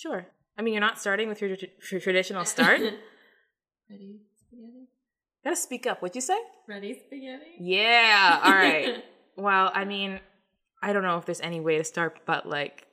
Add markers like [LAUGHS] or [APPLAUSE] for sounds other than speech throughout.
Sure. I mean, you're not starting with your, tr- traditional start. [LAUGHS] Ready, spaghetti? Gotta speak up. What'd you say? Ready, spaghetti? Yeah. All right. [LAUGHS] well, I mean, I don't know if there's any way to start, but like,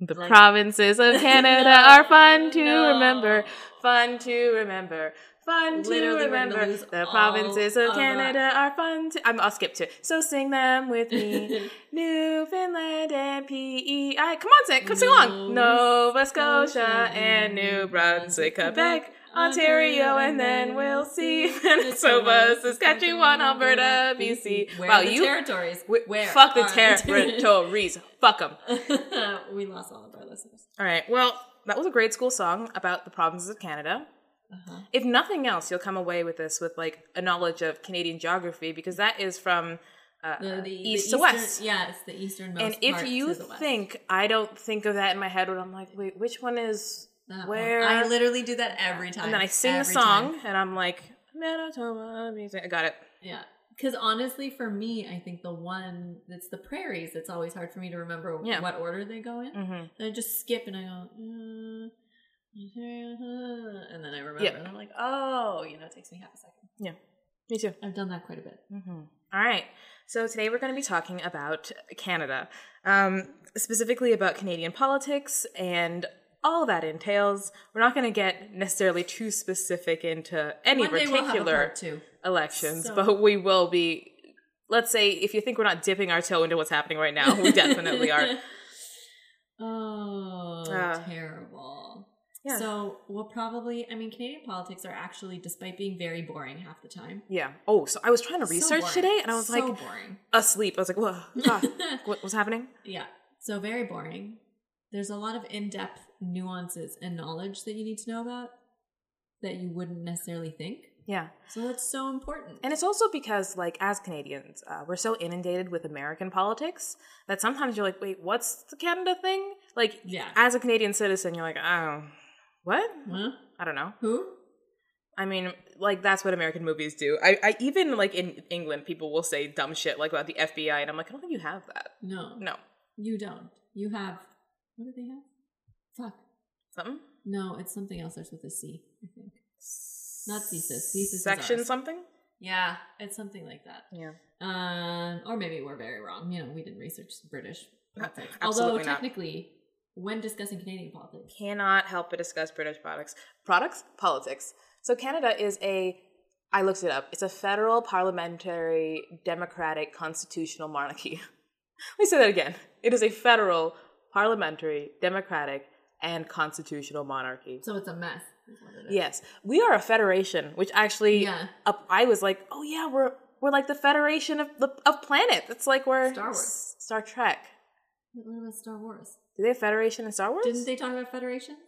the Like- provinces of [LAUGHS] Canada No, are fun to no. remember. Fun to remember. Fun to Literally, remember. The provinces of Canada are fun to. I'm, I'll skip to. So sing them with me. [LAUGHS] Newfoundland and PEI. Come on, sing. Come sing along. Nova Scotia and New Brunswick, Quebec, Ontario, and then we'll see Manitoba, Saskatchewan, Alberta, BC. Where Wow, are the you territories? Where Fuck the [LAUGHS] territories. Fuck them. [LAUGHS] we lost all of our listeners. All right. Well, that was a grade school song about the provinces of Canada. Uh-huh. If nothing else, you'll come away with this with like a knowledge of Canadian geography because that is from uh, The, the, east the to eastern- west. Yeah, it's the easternmost. And if you to the west. think I don't think of that in my head when I'm like, wait, which one is One. where? I literally do that every time. and then I sing the song time. and I'm like, Manitoba music. I got it. Yeah. Because honestly, for me, I think the one that's the prairies, it's always hard for me to remember Yeah. what order they go in. hmm And I just skip and I go, mm, and then I remember. Yep. And I'm like, oh, you know, it takes me half a second. Yeah. Me too. I've done that quite a bit. hmm All right. So today we're going to be talking about Canada, um, specifically about Canadian politics and all that entails. We're not going to get necessarily too specific into any One day we'll particular elections, So- but we will be. Let's say if you think we're not dipping our toe into what's happening right now, we definitely are. [LAUGHS] oh, Ah. terrible. Yeah. So we'll probably, I mean, Canadian politics are actually, despite being very boring half the time, Yeah. Oh, so I was trying to research boring. today, and I was so like boring. asleep. I was like, "Whoa, ah, [LAUGHS] what, what's happening?" Yeah. So very boring. There's a lot of in-depth nuances and knowledge that you need to know about that you wouldn't necessarily think. Yeah. So that's so important. And it's also because, like, as Canadians, uh, we're so inundated with American politics that sometimes you're like, wait, what's the Canada thing? Like, Yeah. as a Canadian citizen, you're like, oh, what? Huh? I don't know. Who? I mean, like, that's what American movies do. I, I even, like, in England, people will say dumb shit, like, about the FBI, and I'm like, I don't think you have that. No. No. You don't. You have what do they have? Fuck. Something? No, it's something else starts with a C, I think. Not thesis. Thesis Section something? Yeah, it's something like that. Yeah. Um, or maybe we're very wrong. You know, we didn't research British politics. absolutely Although not. technically, when discussing Canadian politics, cannot help but discuss British products. Products? Politics. So Canada is a I looked it up. It's a federal parliamentary democratic constitutional monarchy. [LAUGHS] Let me say that again. It is a federal parliamentary democratic and constitutional monarchy. so it's a mess. is what it is. Yes, we are a federation, which actually Yeah. up, I was like, "Oh yeah, we're we're like the federation of the of planet. It's like we're Star Wars. Star Trek. What about Star Wars? Do they have federation in Star Wars? Didn't they talk about federations?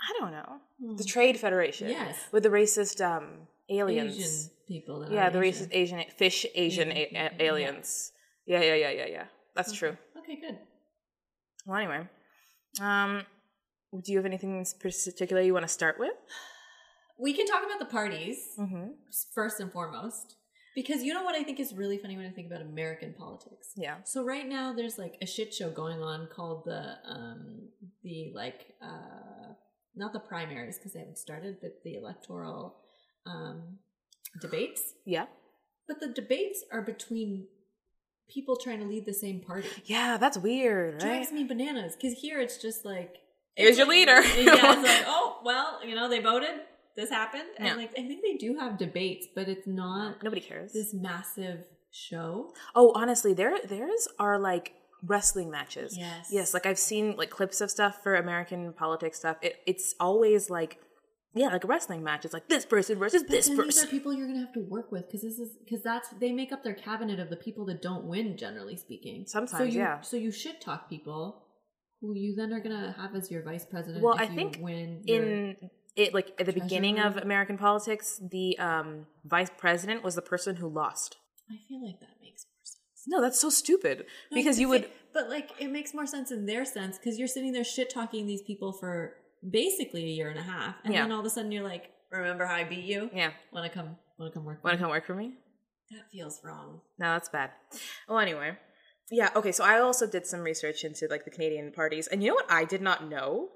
I don't know. Hmm. The Trade Federation. Yes. With the racist um aliens. Asian people. That yeah, the Asian. racist Asian fish Asian Asian a- a- people, yeah. aliens. Yeah, yeah, yeah, yeah, yeah. That's Okay. true. Okay, good. Well, anyway, um, do you have anything in particular you want to start with? We can talk about the parties Mm-hmm. first and foremost. Because you know what I think is really funny when I think about American politics? Yeah. So right now there's like a shit show going on called the um the like uh not the primaries because they haven't started, but the electoral um debates. Yeah. But the debates are between people trying to lead the same party. Yeah, that's weird, right? Drives me bananas because here it's just like Here's it's your leader. yeah, it's [LAUGHS] like oh well, you know they voted, this happened, and Yeah. like I think they do have debates, but it's not Nobody cares. this massive show. Oh, honestly, there theirs are like wrestling matches. Yes. Yes, like I've seen like clips of stuff for American politics stuff. It, it's always like yeah, like a wrestling match. It's like this person versus But this then these are person. people you're gonna have to work with because this is because that's they make up their cabinet of the people that don't win, generally speaking. so Sometimes, you, yeah. So you should talk people who you then are gonna have as your vice president. Well, if I you think win your- In it like at the beginning of American politics, the um vice president was the person who lost. I feel like that makes more sense No, that's so stupid. No, Because you would it- but like it makes more sense in their sense because you're sitting there shit talking these people for basically a year and a half, and Yeah. then all of a sudden you're like, "Remember how I beat you? Yeah. Want to come? Want to come work? Want to come work for me? That feels wrong. No, that's bad. Well, anyway. yeah, okay, so I also did some research into like the Canadian parties, and you know what I did not know?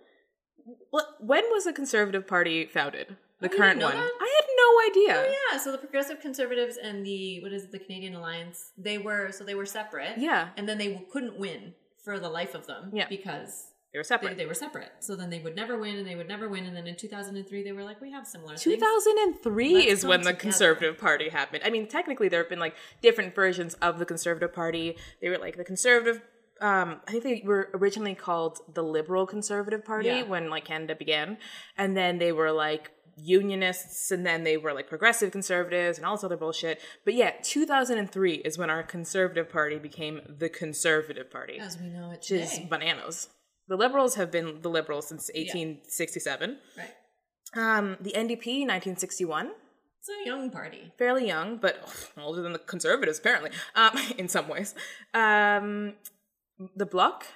When was the Conservative Party founded? The Oh, current one. that? I had no idea. Oh yeah, so the Progressive Conservatives and the what is it, the Canadian Alliance? They were so they were separate. Yeah, and then they couldn't win for the life of them. Yeah. because they were separate. they were separate. So then they would never win, and they would never win. And then in two thousand and three, they were like, we have similar. 2003 Let's is come when the together. Conservative Party happened. I mean, technically, there have been like different versions of the Conservative Party. They were like the Conservative. Um, I think they were originally called the Liberal Conservative Party Yeah. when like Canada began, and then they were like unionists, and then they were like progressive conservatives and all this other bullshit. But yeah, 2003 is when our Conservative Party became the Conservative Party, as we know it which is bananas. The Liberals have been the Liberals since 1867. right. Um, the NDP, 1961 It's a young party. fairly young, but [SIGHS] older than the conservatives apparently, um, [LAUGHS] in some ways. Um, the Bloc,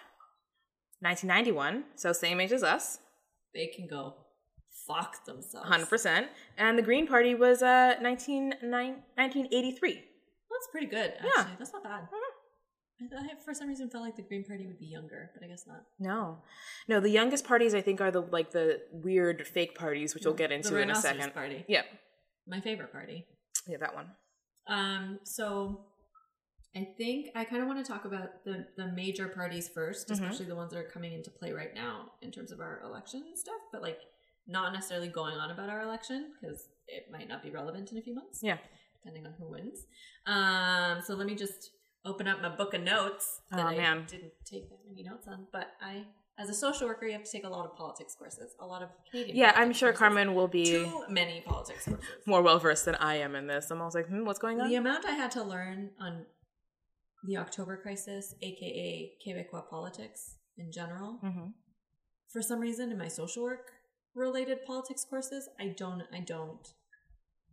1991, so same age as us, They can go fuck themselves. 100%. And the Green Party was uh, 19, 1983. That's pretty good. Actually, Yeah. that's not bad. Thought- I, for some reason, felt like the Green Party would be younger, but I guess not. No, no. The youngest parties I think are the like the weird fake parties, which we'll get the into in a second. Party, Yeah, my favorite party. yeah, that one. Um, so I think I kind of want to talk about the the major parties 1st Mhm. especially the ones that are coming into play right now in terms of our election stuff, but like not necessarily going on about our election because it might not be relevant in a few months. Yeah. depending on who wins. Um, so let me just open up my book of notes that Oh, I man. didn't take that many notes on, but I. As a social worker, you have to take a lot of politics courses, a lot of Canadian. Yeah, I'm sure courses. Carmen will be Too many politics courses. more well versed than I am in this. I'm always like, hmm, what's going on? The amount I had to learn on the October crisis, aka Quebecois politics in general, hmm for some reason in my social work related politics courses, I don't, I don't,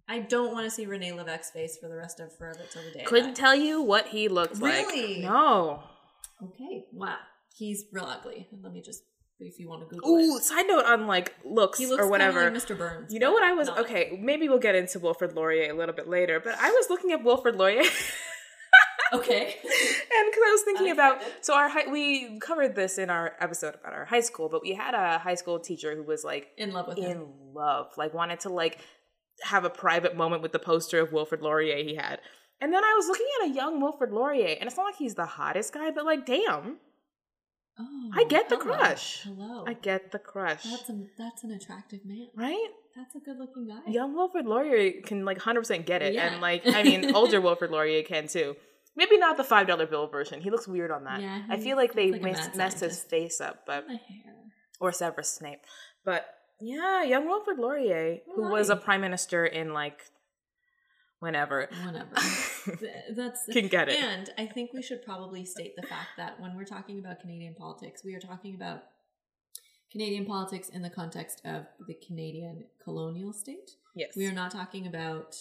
I don't want to see Rene Levesque's face for the rest of forever till the day. I Couldn't tell you what he looks Really? like. No. Okay, wow, he's real ugly. Let me just, if you want to Google Ooh, it, side note on like looks, he looks or whatever. like Mr. Burns. you know what I was not. okay, maybe we'll get into Wilfrid Laurier a little bit later, but I was looking at Wilfrid Laurier [LAUGHS] Okay, and because I was thinking about so our high, we covered this in our episode about our high school, but we had a high school teacher who was like in love with him. in love, like wanted to like have a private moment with the poster of Wilfrid Laurier he had. And then I was looking at a young Wilfrid Laurier, and it's not like he's the hottest guy, but like, damn, Oh, I get the hello. crush. Hello, I get the crush, That's a that's an attractive man. right? That's a good looking guy. Young Wilfrid Laurier can like hundred percent get it, Yeah. and like I mean, [LAUGHS] older Wilfrid Laurier can too. Maybe not the five dollar bill version. He looks weird on that. Yeah, I feel like they like a messed, his face up, but or Severus Snape. But yeah, young Wilfrid Laurier, who was a prime minister in like whenever, Whatever. [LAUGHS] Th- That's can get it. And I think we should probably state the fact that when we're talking about Canadian politics, we are talking about Canadian politics in the context of the Canadian colonial state. Yes, We are not talking about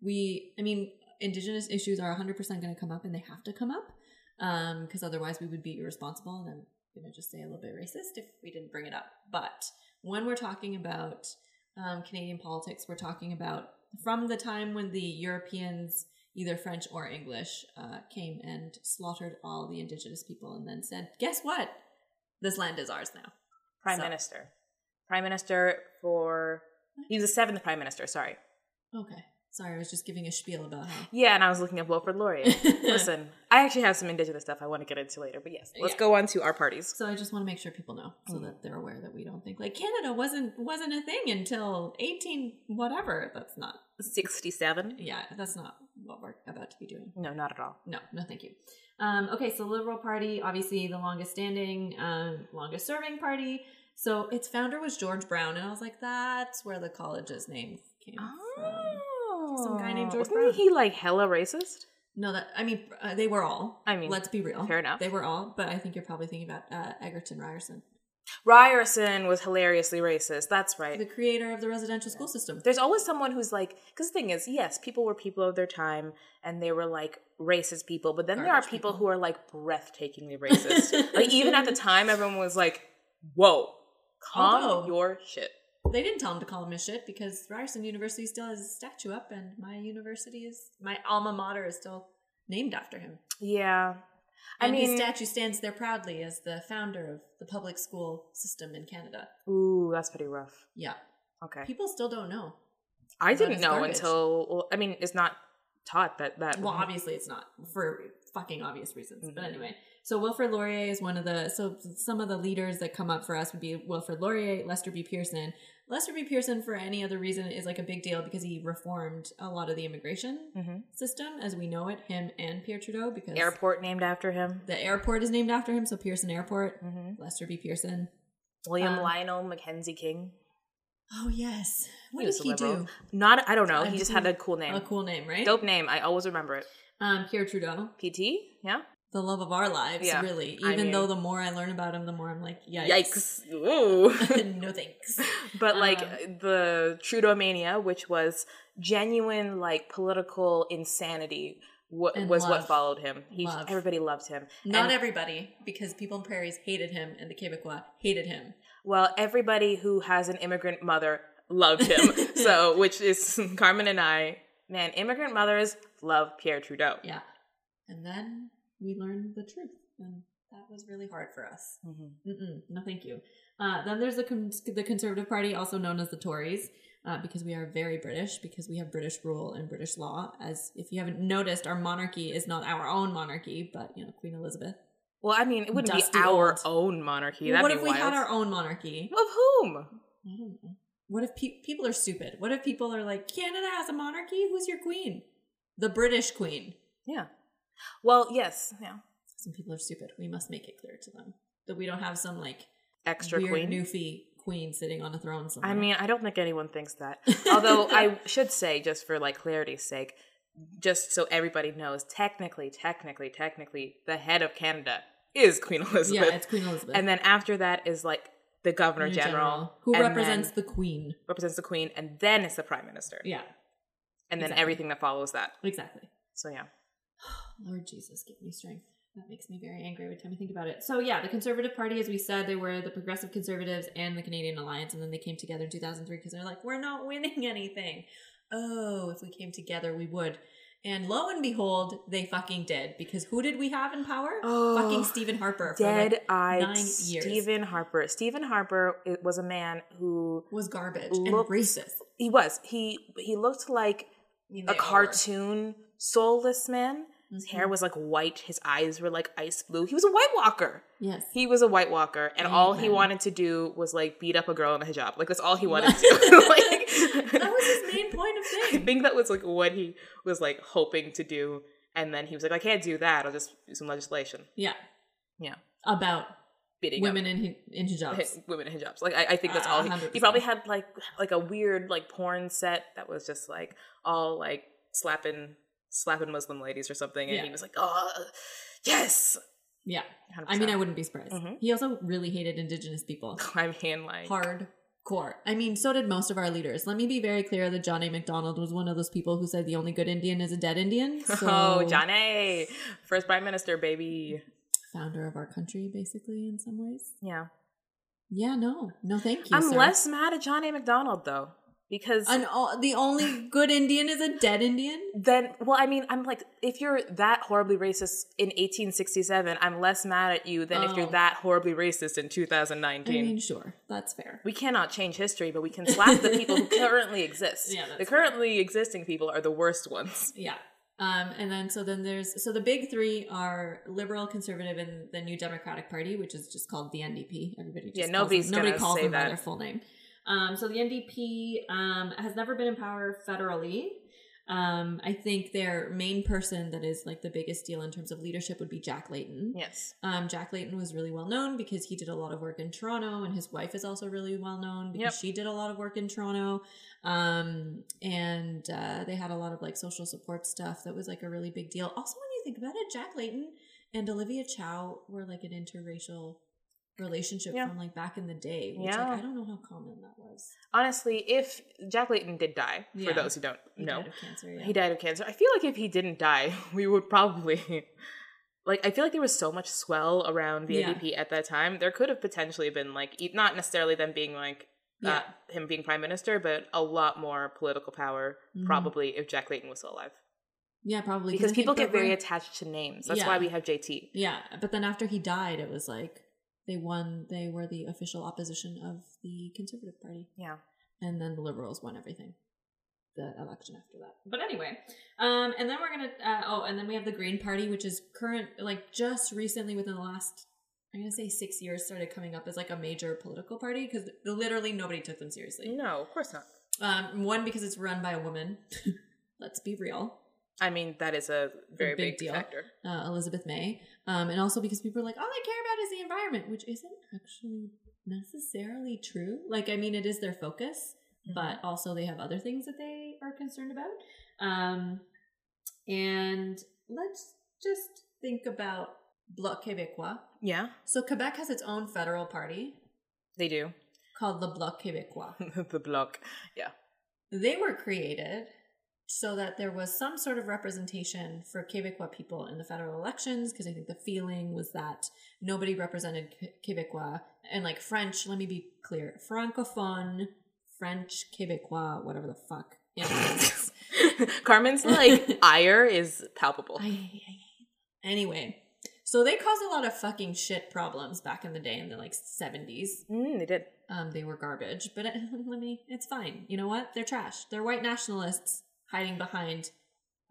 we. I mean, Indigenous issues are 100 percent going to come up, and they have to come up um, because otherwise we would be irresponsible. And I'm going to just say a little bit racist if we didn't bring it up. But when we're talking about um, Canadian politics, we're talking about from the time when the Europeans, either French or English, uh, came and slaughtered all the Indigenous people, and then said, "Guess what? This land is ours now." prime So- minister, prime minister for he was the seventh prime minister. Sorry, Okay, sorry, I was just giving a spiel about how. yeah, and I was looking up Wilfrid Laurier. [LAUGHS] Listen, I actually have some indigenous stuff I want to get into later, but yes, let's Yeah. go on to our parties. So I just want to make sure people know, so Mhm. that they're aware that we don't think like Canada wasn't wasn't a thing until eighteen whatever. That's not. Sixty-seven? Yeah, that's not what we're about to be doing. No, not at all. No, no, thank you. Um, okay, so Liberal Party, obviously the longest standing, um, longest serving party. So its founder was George Brown, and I was like, that's where the college's name came from. Oh, Some guy named George Wasn't Brown. he like hella racist? No, that I mean uh, they were all. I mean, let's be real. fair enough. They were all, but I think you're probably thinking about uh, Egerton Ryerson, Ryerson was hilariously racist. That's right. the creator of the residential school system. There's always someone who's like, because the thing is, yes, people were people of their time and they were like racist people, but then there are people, people. who are like breathtakingly racist. [LAUGHS] like, even at the time, everyone was like, whoa, calm Although- your shit. They didn't tell him to call him a shit because Ryerson University still has a statue up, and my university is my alma mater is still named after him. Yeah. I And his statue stands there proudly as the founder of the public school system in Canada. Ooh, that's pretty rough. Yeah. Okay. People still don't know. I didn't know garbage. until well, I mean, it's not taught that that Well, obviously it's not for fucking obvious reasons. But Mhm. anyway, so Wilfrid Laurier is one of the so some of the leaders that come up for us would be Wilfrid Laurier, Lester B. Pearson. Lester B. Pearson, for any other reason, is like a big deal because he reformed a lot of the immigration Mhm. system as we know it. Him and Pierre Trudeau, because airport named after him. the airport is named after him. So Pearson Airport, hmm Lester B. Pearson. William Um, Lionel Mackenzie King. Oh yes, what He did he liberal. do? Not I don't know. I He just had a cool name. A cool name, right? Dope name. I always remember it. Um, Pierre Trudeau, PT. Yeah. The love of our lives, Yeah, really. I Even mean- though the more I learn about him, the more I'm like, yikes. Yikes. Ooh. [LAUGHS] no [LAUGHS] thanks. but like Um, the Trudeau mania, which was genuine like political insanity, And was love. what followed him. He Love. everybody loved him. Not And- everybody, because people in prairies hated him and the Quebecois hated him. Well, everybody who has an immigrant mother loved him. [LAUGHS] so, which is Carmen and I. Man, immigrant mothers love Pierre Trudeau. Yeah. And then we learned the truth. And that was really hard for us. Mm-hmm. No, thank you. Uh, then there's the con- the Conservative Party, also known as the Tories, uh, because we are very British, because we have British rule and British law. As if you haven't noticed, our monarchy is not our own monarchy, but you know Queen Elizabeth. Well, I mean, it wouldn't Dusty be our old. own monarchy. Well, what if we had our own monarchy? Of whom? I don't know. What if pe- people are stupid? What if people are like, Canada has a monarchy? Who's your queen? The British queen. Yeah. Well, yes. Yeah. Some people are stupid. We must make it clear to them that we don't have some like Extra weird queen. newfie queen sitting on a throne somewhere. I mean, I don't think anyone thinks that. [LAUGHS] Although I should say, just for like clarity's sake, just so everybody knows, technically, technically, technically, the head of Canada is Queen Elizabeth. yeah, it's Queen Elizabeth. and then after that is like the Governor Attorney General, who represents the queen. represents the Queen, and then it's the Prime Minister, Yeah, and then exactly. everything that follows that. exactly. So yeah, [GASPS] Lord Jesus, give me strength. That makes me very angry every time I think about it. So yeah, the Conservative Party, as we said, they were the Progressive Conservatives and the Canadian Alliance, and then they came together in 2003 because they're like, we're not [LAUGHS] winning anything. Oh, if we came together, we would. And lo and behold, they fucking did. Because who did we have in power? Oh, fucking Stephen Harper. for, like, dead-eyed nine years. Stephen Harper. Stephen Harper it was a man who was garbage Looked- and racist. he was he he looked like I mean, a they all were. cartoon soulless man. His Mhm. hair was like white. His eyes were like ice blue. He was a White Walker. Yes. He was a White Walker, and all he wanted to do was like beat up a girl in a hijab. Like that's all he wanted to do. [LAUGHS] [LAUGHS] like, that was his main point of thing. [LAUGHS] I think that was like what he was like hoping to do, and then he was like, "I can't do that. I'll just do some legislation." Yeah. Yeah, About beating women in hi- in hijabs. hi- women in hijabs. Like I, I think that's Uh, all. He, he probably had like like a weird like porn set that was just like all like slapping slapping Muslim ladies or something, and Yeah. he was like, "Oh, yes." Yeah. 100%. I mean, I wouldn't be surprised. Mhm. He also really hated indigenous people. I mean, like Hardcore. I mean, so did most of our leaders. Let me be very clear that John A. Macdonald was one of those people who said the only good Indian is a dead Indian. [LAUGHS] So oh, John A. First Prime Minister, baby. Founder of our country, basically, in some ways. Yeah. Yeah, no. No, thank you. I'm sir. less mad at John A. Macdonald though. Because all, the only good Indian is a dead Indian? then well, I mean, I'm like, if you're that horribly racist in 1867, I'm less mad at you than if you're Oh. that horribly racist in 2019. I 2019. mean, sure. That's fair. we cannot change history, but we can slap the people who [LAUGHS] currently exist. Yeah, the currently existing people are the worst ones. Yeah. Um, and then so then there's so the big three are liberal, conservative, and the New Democratic Party, which is just called the NDP. Everybody just Yeah, nobody's them, nobody calls say them by their full name. Um, so the NDP um, has never been in power federally. Um, I think their main person that is like the biggest deal in terms of leadership would be Jack Layton. Yes. Um, Jack Layton was really well known because he did a lot of work in Toronto, and his wife is also really well known because Yep. she did a lot of work in Toronto. Um, and uh, they had a lot of like social support stuff that was like a really big deal. Also, when you think about it, Jack Layton and Olivia Chow were like an interracial relationship Yeah. from like back in the day. Which, Yeah. like, I don't know how common that was. Honestly, if Jack Layton did die, Yeah. for those who don't He know, died of cancer. Yeah. he died of cancer. I feel like if he didn't die, [LAUGHS] we would probably like. I feel like there was so much swell around the. NDP at that time. There could have potentially been like, not necessarily them being like uh, him being prime minister, but a lot more political power Mhm. probably if Jack Layton was still alive. Yeah, probably because people get very attached to names. That's why we have JT. Yeah, but then after he died, it was like they won. They were the official opposition of the Conservative Party, Yeah. and then the Liberals won everything. The election after that. But anyway, um, and then we're gonna. Uh, oh, and then we have the Green Party, which is current, like just recently within the last. I'm gonna say six years started coming up as like a major political party because literally nobody took them seriously. No, of course not. Um, one because it's run by a woman. [LAUGHS] Let's be real. I mean, that is a very big big, deal. factor. uh, Elizabeth May, um, and also because people are like, all they care about is the environment, which isn't actually necessarily true. Like, I mean, it is their focus, but also they have other things that they are concerned about. Um, and let's just think about Bloc Québécois. Yeah, So Quebec has its own federal party they do. called the Bloc Québécois. [LAUGHS] the Bloc, Yeah. they were created so that there was some sort of representation for Quebecois people in the federal elections because I think the feeling was that nobody represented Quebecois and like French, let me be clear, francophone, French, Quebecois, whatever the fuck. [LAUGHS] Carmen's like [LAUGHS] ire is palpable. I, anyway, so they caused a lot of fucking shit problems back in the day in the like 70s. Mm, they did. Um, they were garbage, but [LAUGHS] let me, it's fine. You know what? They're trash. They're white nationalists hiding behind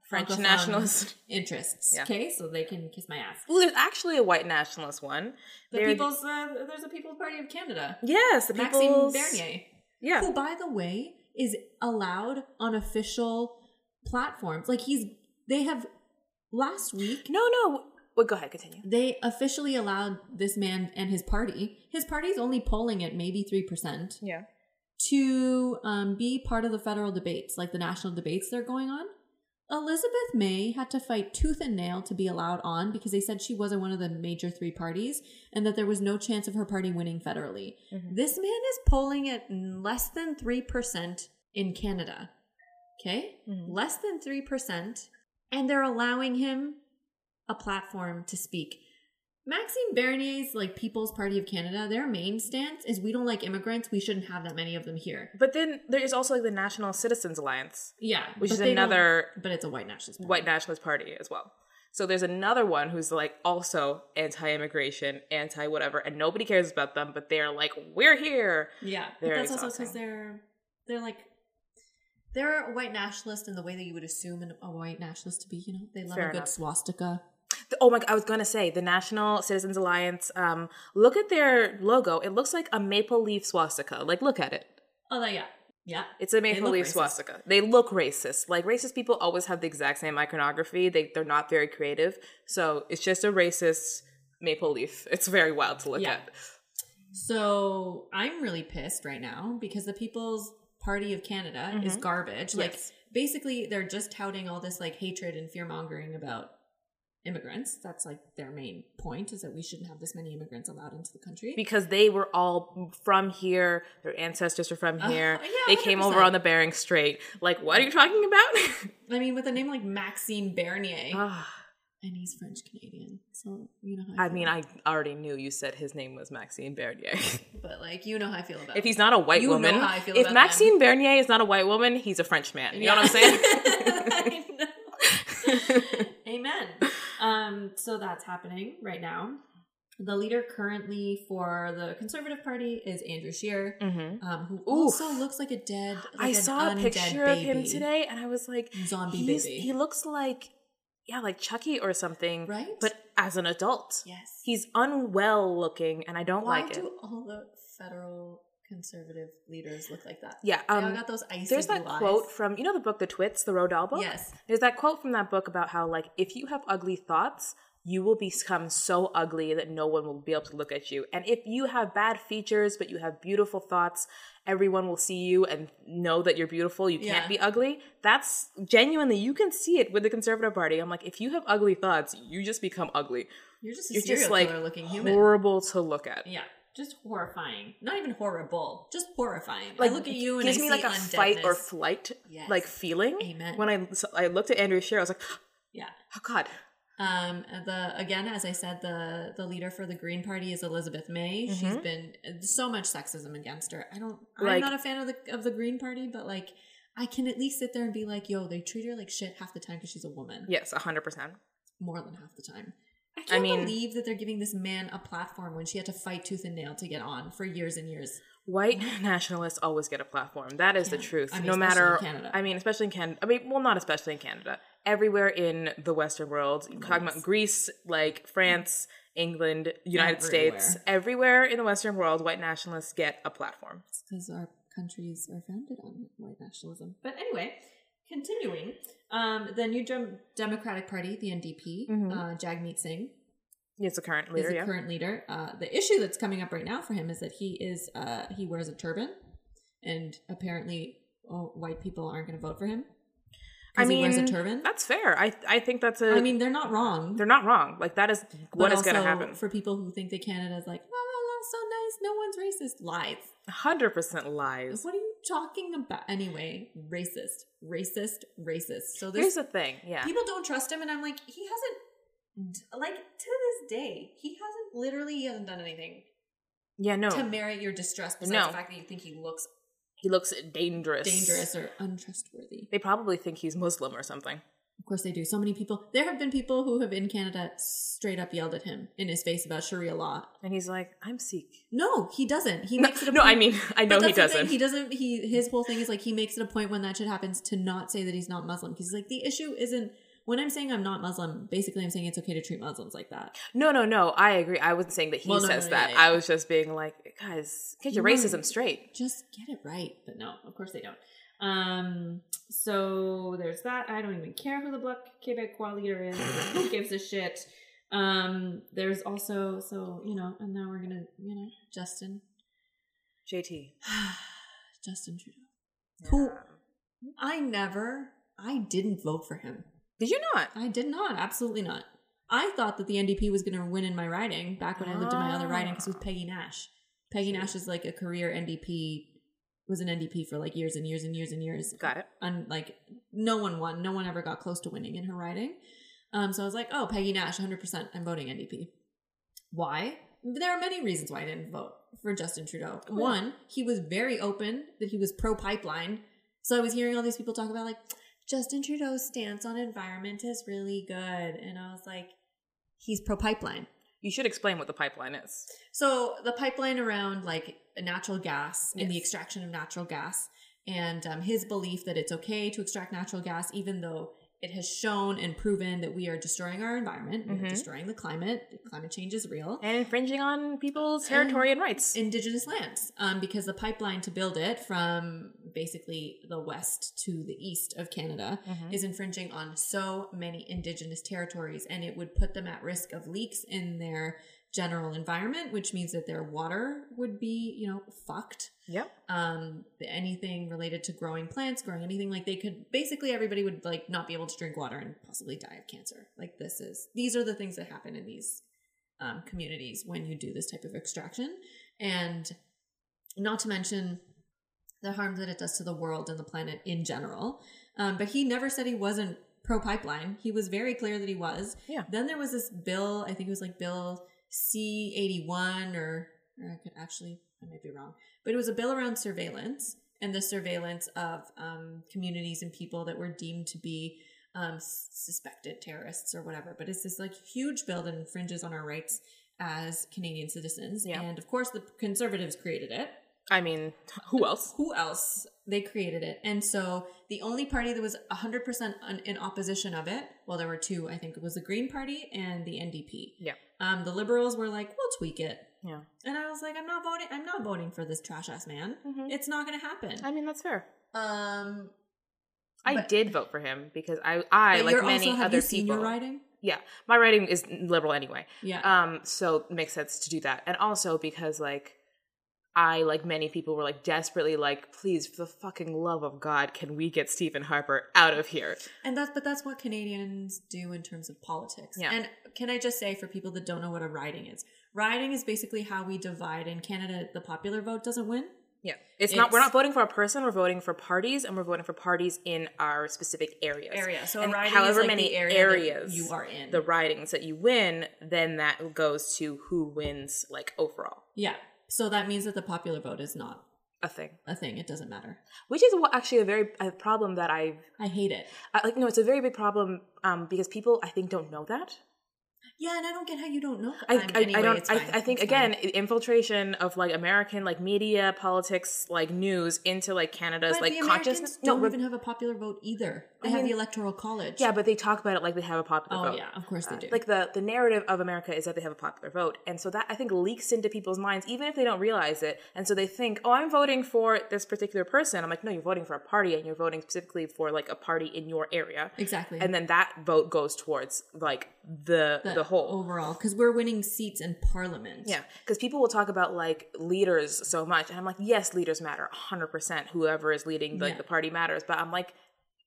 French nationalist. [LAUGHS] interests. Yeah. Okay, so they can kiss my ass. Ooh, there's actually a white nationalist one. The They're- people's, uh, there's a People's Party of Canada. Yes, the Maxime people's Bernier, Yeah. who, by the way, is allowed on official platforms. Like he's, they have last week No, no. Wait, go ahead. Continue. they officially allowed this man and his party. His party's only polling at maybe three percent. Yeah. To um, be part of the federal debates, like the national debates they're going on. Elizabeth May had to fight tooth and nail to be allowed on because they said she wasn't one of the major three parties and that there was no chance of her party winning federally. Mhm. This man is polling at less than 3% in Canada. Okay? Mhm. Less than 3%. And they're allowing him a platform to speak. Maxime Bernier's like People's Party of Canada, their main stance is we don't like immigrants, we shouldn't have that many of them here. But then there is also like the National Citizens Alliance, Yeah, which is another But it's a white nationalist. party. white nationalist party as well. So there's another one who's like also anti-immigration, anti-whatever, and nobody cares about them, but they're like, we're here. Yeah, that's also because they're they're like they're a white nationalist in the way that you would assume an, a white nationalist to be. You know, they love Fair a good enough. swastika. The- Oh my! I was gonna say the National Citizens Alliance. Um, look at their logo. It looks like a maple leaf swastika. Like, look at it. Oh, yeah, yeah. It's a maple leaf racist. swastika. They look racist. Like racist people always have the exact same iconography. They they're not very creative. So it's just a racist maple leaf. [LAUGHS] It's very wild to look Yeah. at. So I'm really pissed right now because the People's Party of Canada is Mhm. garbage. Like Yes. basically, they're just touting all this like hatred and fear mongering about immigrants. That's like their main point is that we shouldn't have this many immigrants allowed into the country. because they were all from here. Their ancestors are from Uh, here. yeah, they came over on the Bering Strait. Like, what are you talking about? [LAUGHS] I mean, with a name like Maxime Bernier, and he's French Canadian, so you know how I, I mean, I already knew you said his name was Maxime Bernier. [LAUGHS] but like you know how I feel about. It. If he's not a white You know woman, how I feel if Maxime Bernier is not a white woman, he's a French man. You know what I'm saying? [LAUGHS] Amen. Um, so that's happening right now. The leader currently for the Conservative Party is Andrew Scheer, hmm um, who also looks like a dead. Like I saw a picture of him today, and I was like, Zombie baby. he looks like, yeah, like Chucky or something, right? but as an adult. yes, He's unwell looking, and I don't Why like it. do all the federal conservative leaders look like that? Yeah, um, got those icy there's that quote eyes. from you know the book The Twits, the Roald Dahl book. Yes. There's that quote from that book about how like if you have ugly thoughts, you will become so ugly that no one will be able to look at you. And if you have bad features but you have beautiful thoughts, everyone will see you and know that you're beautiful. You can't Yeah. be ugly. That's genuinely you can see it with the conservative party. I'm like if you have ugly thoughts, you just become ugly. You're just a You're just like looking human. horrible to look at. Yeah, just horrifying. Not even horrible, just horrifying. Like I look at you and gives I me like a fight or flight Yes. like feeling. Amen. When I so I looked at Andrew Scheer, I was like, [GASPS] yeah. oh god. Um. The again, as I said, the the leader for the Green Party is Elizabeth May. She's Mhm. been so much sexism against her. I don't. I'm not a fan of the of the Green Party, but like, I can at least sit there and be like, yo, they treat her like shit half the time because she's a woman. Yes, hundred percent. More than half the time. I can't mean- believe that they're giving this man a platform when she had to fight tooth and nail to get on for years and years. White nationalists always get a platform. That is the truth. I mean, no matter. I mean, especially in Canada. I mean, well, not especially in Canada. Everywhere in the Western world, you're talking about Greece, like France, England, United Everywhere. States, everywhere in the Western world, white nationalists get a platform. because our countries are founded on white nationalism. But anyway, continuing, um, the new Dem- Democratic Party, the NDP, Mhm. uh, Jagmeet Singh He's the current is leader. the Yeah, current leader. Uh, the issue that's coming up right now for him is that he is uh, he wears a turban, and apparently oh, white people aren't going to vote for him. I he mean, wears a turban. that's fair. I I think that's a. I mean, they're not wrong. they're not wrong. Like that is what is going to happen. for people who think that Canada is like, la la la, so nice, no one's racist. Lies. Hundred percent lies. What are you talking about? Anyway, racist, racist, racist. So Here's there's the thing. Yeah, people don't trust him, and I'm like, he hasn't, like to this day, he hasn't literally he hasn't done anything yeah. No, to merit your distress. Besides No. the fact that you think he looks he looks dangerous. dangerous or untrustworthy. They probably think he's Muslim or something. Of course, they do. So many people. There have been people who have in Canada straight up yelled at him in his face about Sharia law. And he's like, I'm Sikh. No, he doesn't. He No, makes it a no, point. I mean, I know he doesn't. He doesn't. He his whole thing is like he makes it a point when that shit happens to not say that he's not Muslim because he's like the issue isn't when I'm saying I'm not Muslim. Basically, I'm saying it's okay to treat Muslims like that. No, no, no. I agree. I wasn't saying that he Well, no, says no, no, that. yeah, yeah. I was just being like, guys, get your No, racism straight. Just get it right. But no, of course they don't. Um. So there's that. I don't even care who the Bloc Québécois leader is. who [LAUGHS] gives a shit? Um. There's also so you know, and now we're gonna you know Justin JT. [SIGHS] Justin Trudeau. Yeah. Who I never. I didn't vote for him. Did you not? I did not. Absolutely not. I thought that the NDP was going to win in my riding back when I lived in my other riding because it was Peggy Nash. Peggy Nash is like a career NDP, was an NDP for like years and years and years and years. Got it. And like no one won. No one ever got close to winning in her riding. Um, so I was like, oh, Peggy Nash, 100%. I'm voting NDP. Why? There are many reasons why I didn't vote for Justin Trudeau. Oh, yeah. One, he was very open that he was pro pipeline. So I was hearing all these people talk about like Justin Trudeau's stance on environment is really good. And I was like, he's pro pipeline. You should explain what the pipeline is. So the pipeline around like natural gas and the extraction of natural gas, and um, his belief that it's okay to extract natural gas, even though it has shown and proven that we are destroying our environment, Mhm. destroying the climate. Climate change is real. And infringing on people's territory and rights. Indigenous lands, um, because the pipeline to build it from basically the west to the east of Canada Mhm. is infringing on so many indigenous territories and it would put them at risk of leaks in their general environment which means that their water would be you know fucked. Yep. um anything related to growing plants growing anything like they could basically everybody would like not be able to drink water and possibly die of cancer. Like this is these are the things that happen in these um, communities when you do this type of extraction. And not to mention the harm that it does to the world and the planet in general. Um, but he never said he wasn't pro pipeline he was very clear that he was. Yeah. then there was this bill i think it was like bill c81 or, or i could actually i might be wrong but it was a bill around surveillance and the surveillance of um, communities and people that were deemed to be um, suspected terrorists or whatever. But it's this like huge bill that infringes on our rights as Canadian citizens. Yeah. And of course, the conservatives created it. I mean, who else? Who else? They created it. And so the only party that was 100% un- in opposition of it, well, there were two, I think it was the Green Party and the NDP. Yeah. Um, the Liberals were like, we'll tweak it. Yeah. And I was like, I'm not voting. I'm not voting for this trash ass man. Mhm. It's not going to happen. I mean, that's fair. Um, I But- did vote for him because I, I like many also, have other you seen people. your riding? Yeah, my writing is liberal anyway. Yeah. Um, so it makes sense to do that, and also because like I, like many people, were like desperately like, please, for the fucking love of God, can we get Stephen Harper out of here? and that's but that's what Canadians do in terms of politics. Yeah. And can I just say for people that don't know what a riding is, riding is basically how we divide. In Canada, the popular vote doesn't win. Yeah, it's, not. We're not voting for a person. We're voting for parties, and we're voting for parties in our specific areas. Area. So And a riding however is like many the area areas you are in. The ridings that you win, then that goes to who wins, like overall. yeah. So that means that the popular vote is not a thing, a thing. It doesn't matter. which is what actually a very a problem that I've I hate it. I, like. No, it's a very big problem um, because people I think don't know that. Yeah, and I don't get how you don't know. I, I, anyway, I don't. I. I think It's fine. again, infiltration of like American like media, politics, like news into like Canada's But like consciousness. don't even have a popular vote either. They I have mean- the electoral college. yeah, but they talk about it like they have a popular vote. Oh vote. yeah, of course they Uh, do. Like the the narrative of America is that they have a popular vote, and so that I think leaks into people's minds even if they don't realize it, and so they think, "Oh, I'm voting for this particular person." I'm like, "No, you're voting for a party, and you're voting specifically for like a party in your area." exactly. And then that vote goes towards like the the, whole. overall because we're winning seats in parliament. Yeah, because people will talk about like leaders so much, and I'm like, yes, leaders matter, hundred percent. Whoever is leading like Yeah. the party matters, but I'm like,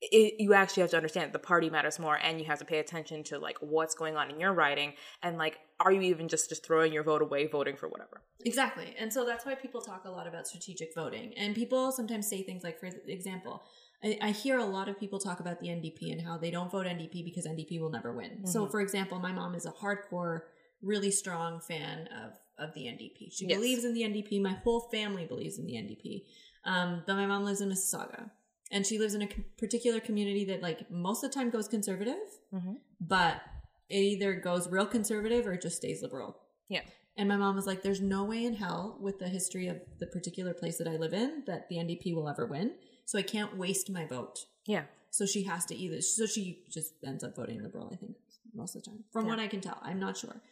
it, you actually have to understand the party matters more, and you have to pay attention to like what's going on in your writing, and like, are you even just just throwing your vote away, voting for whatever? Exactly. And so that's why people talk a lot about strategic voting. And people sometimes say things like, for example, I, I hear a lot of people talk about the NDP and how they don't vote NDP because NDP will never win. So, Mm-hmm. for example, my mom is a hardcore, really strong fan of, of the NDP. She Yes. believes in the NDP. My whole family believes in the NDP. Um, but my mom lives in Mississauga. And she lives in a particular community that, like, most of the time goes conservative, Mhm. but it either goes real conservative or it just stays liberal. Yeah. And my mom was like, there's no way in hell with the history of the particular place that I live in that the NDP will ever win. So I can't waste my vote. Yeah, So she has to either, so she just ends up voting liberal, I think, most of the time. From Yeah. what I can tell. I'm not sure.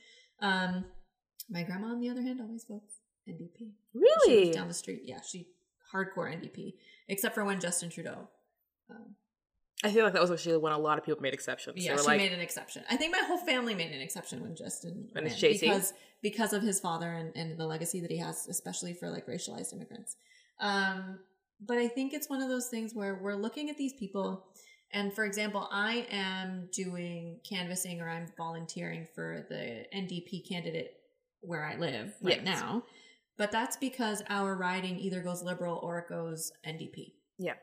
Um, my grandma, on the other hand, always votes NDP. Really. down the street. Yeah, she hardcore NDP, except for when Justin Trudeau. Um, I feel like that was actually when a lot of people made exceptions. yeah, she like, made an exception. I think my whole family made an exception when Justin When it's ran, because because of his father and, and the legacy that he has, especially for like racialized immigrants. Um, but I think it's one of those things where we're looking at these people, and for example, I am doing canvassing or I'm volunteering for the NDP candidate where I live right Yes. now, but that's because our riding either goes liberal or it goes NDP yeah,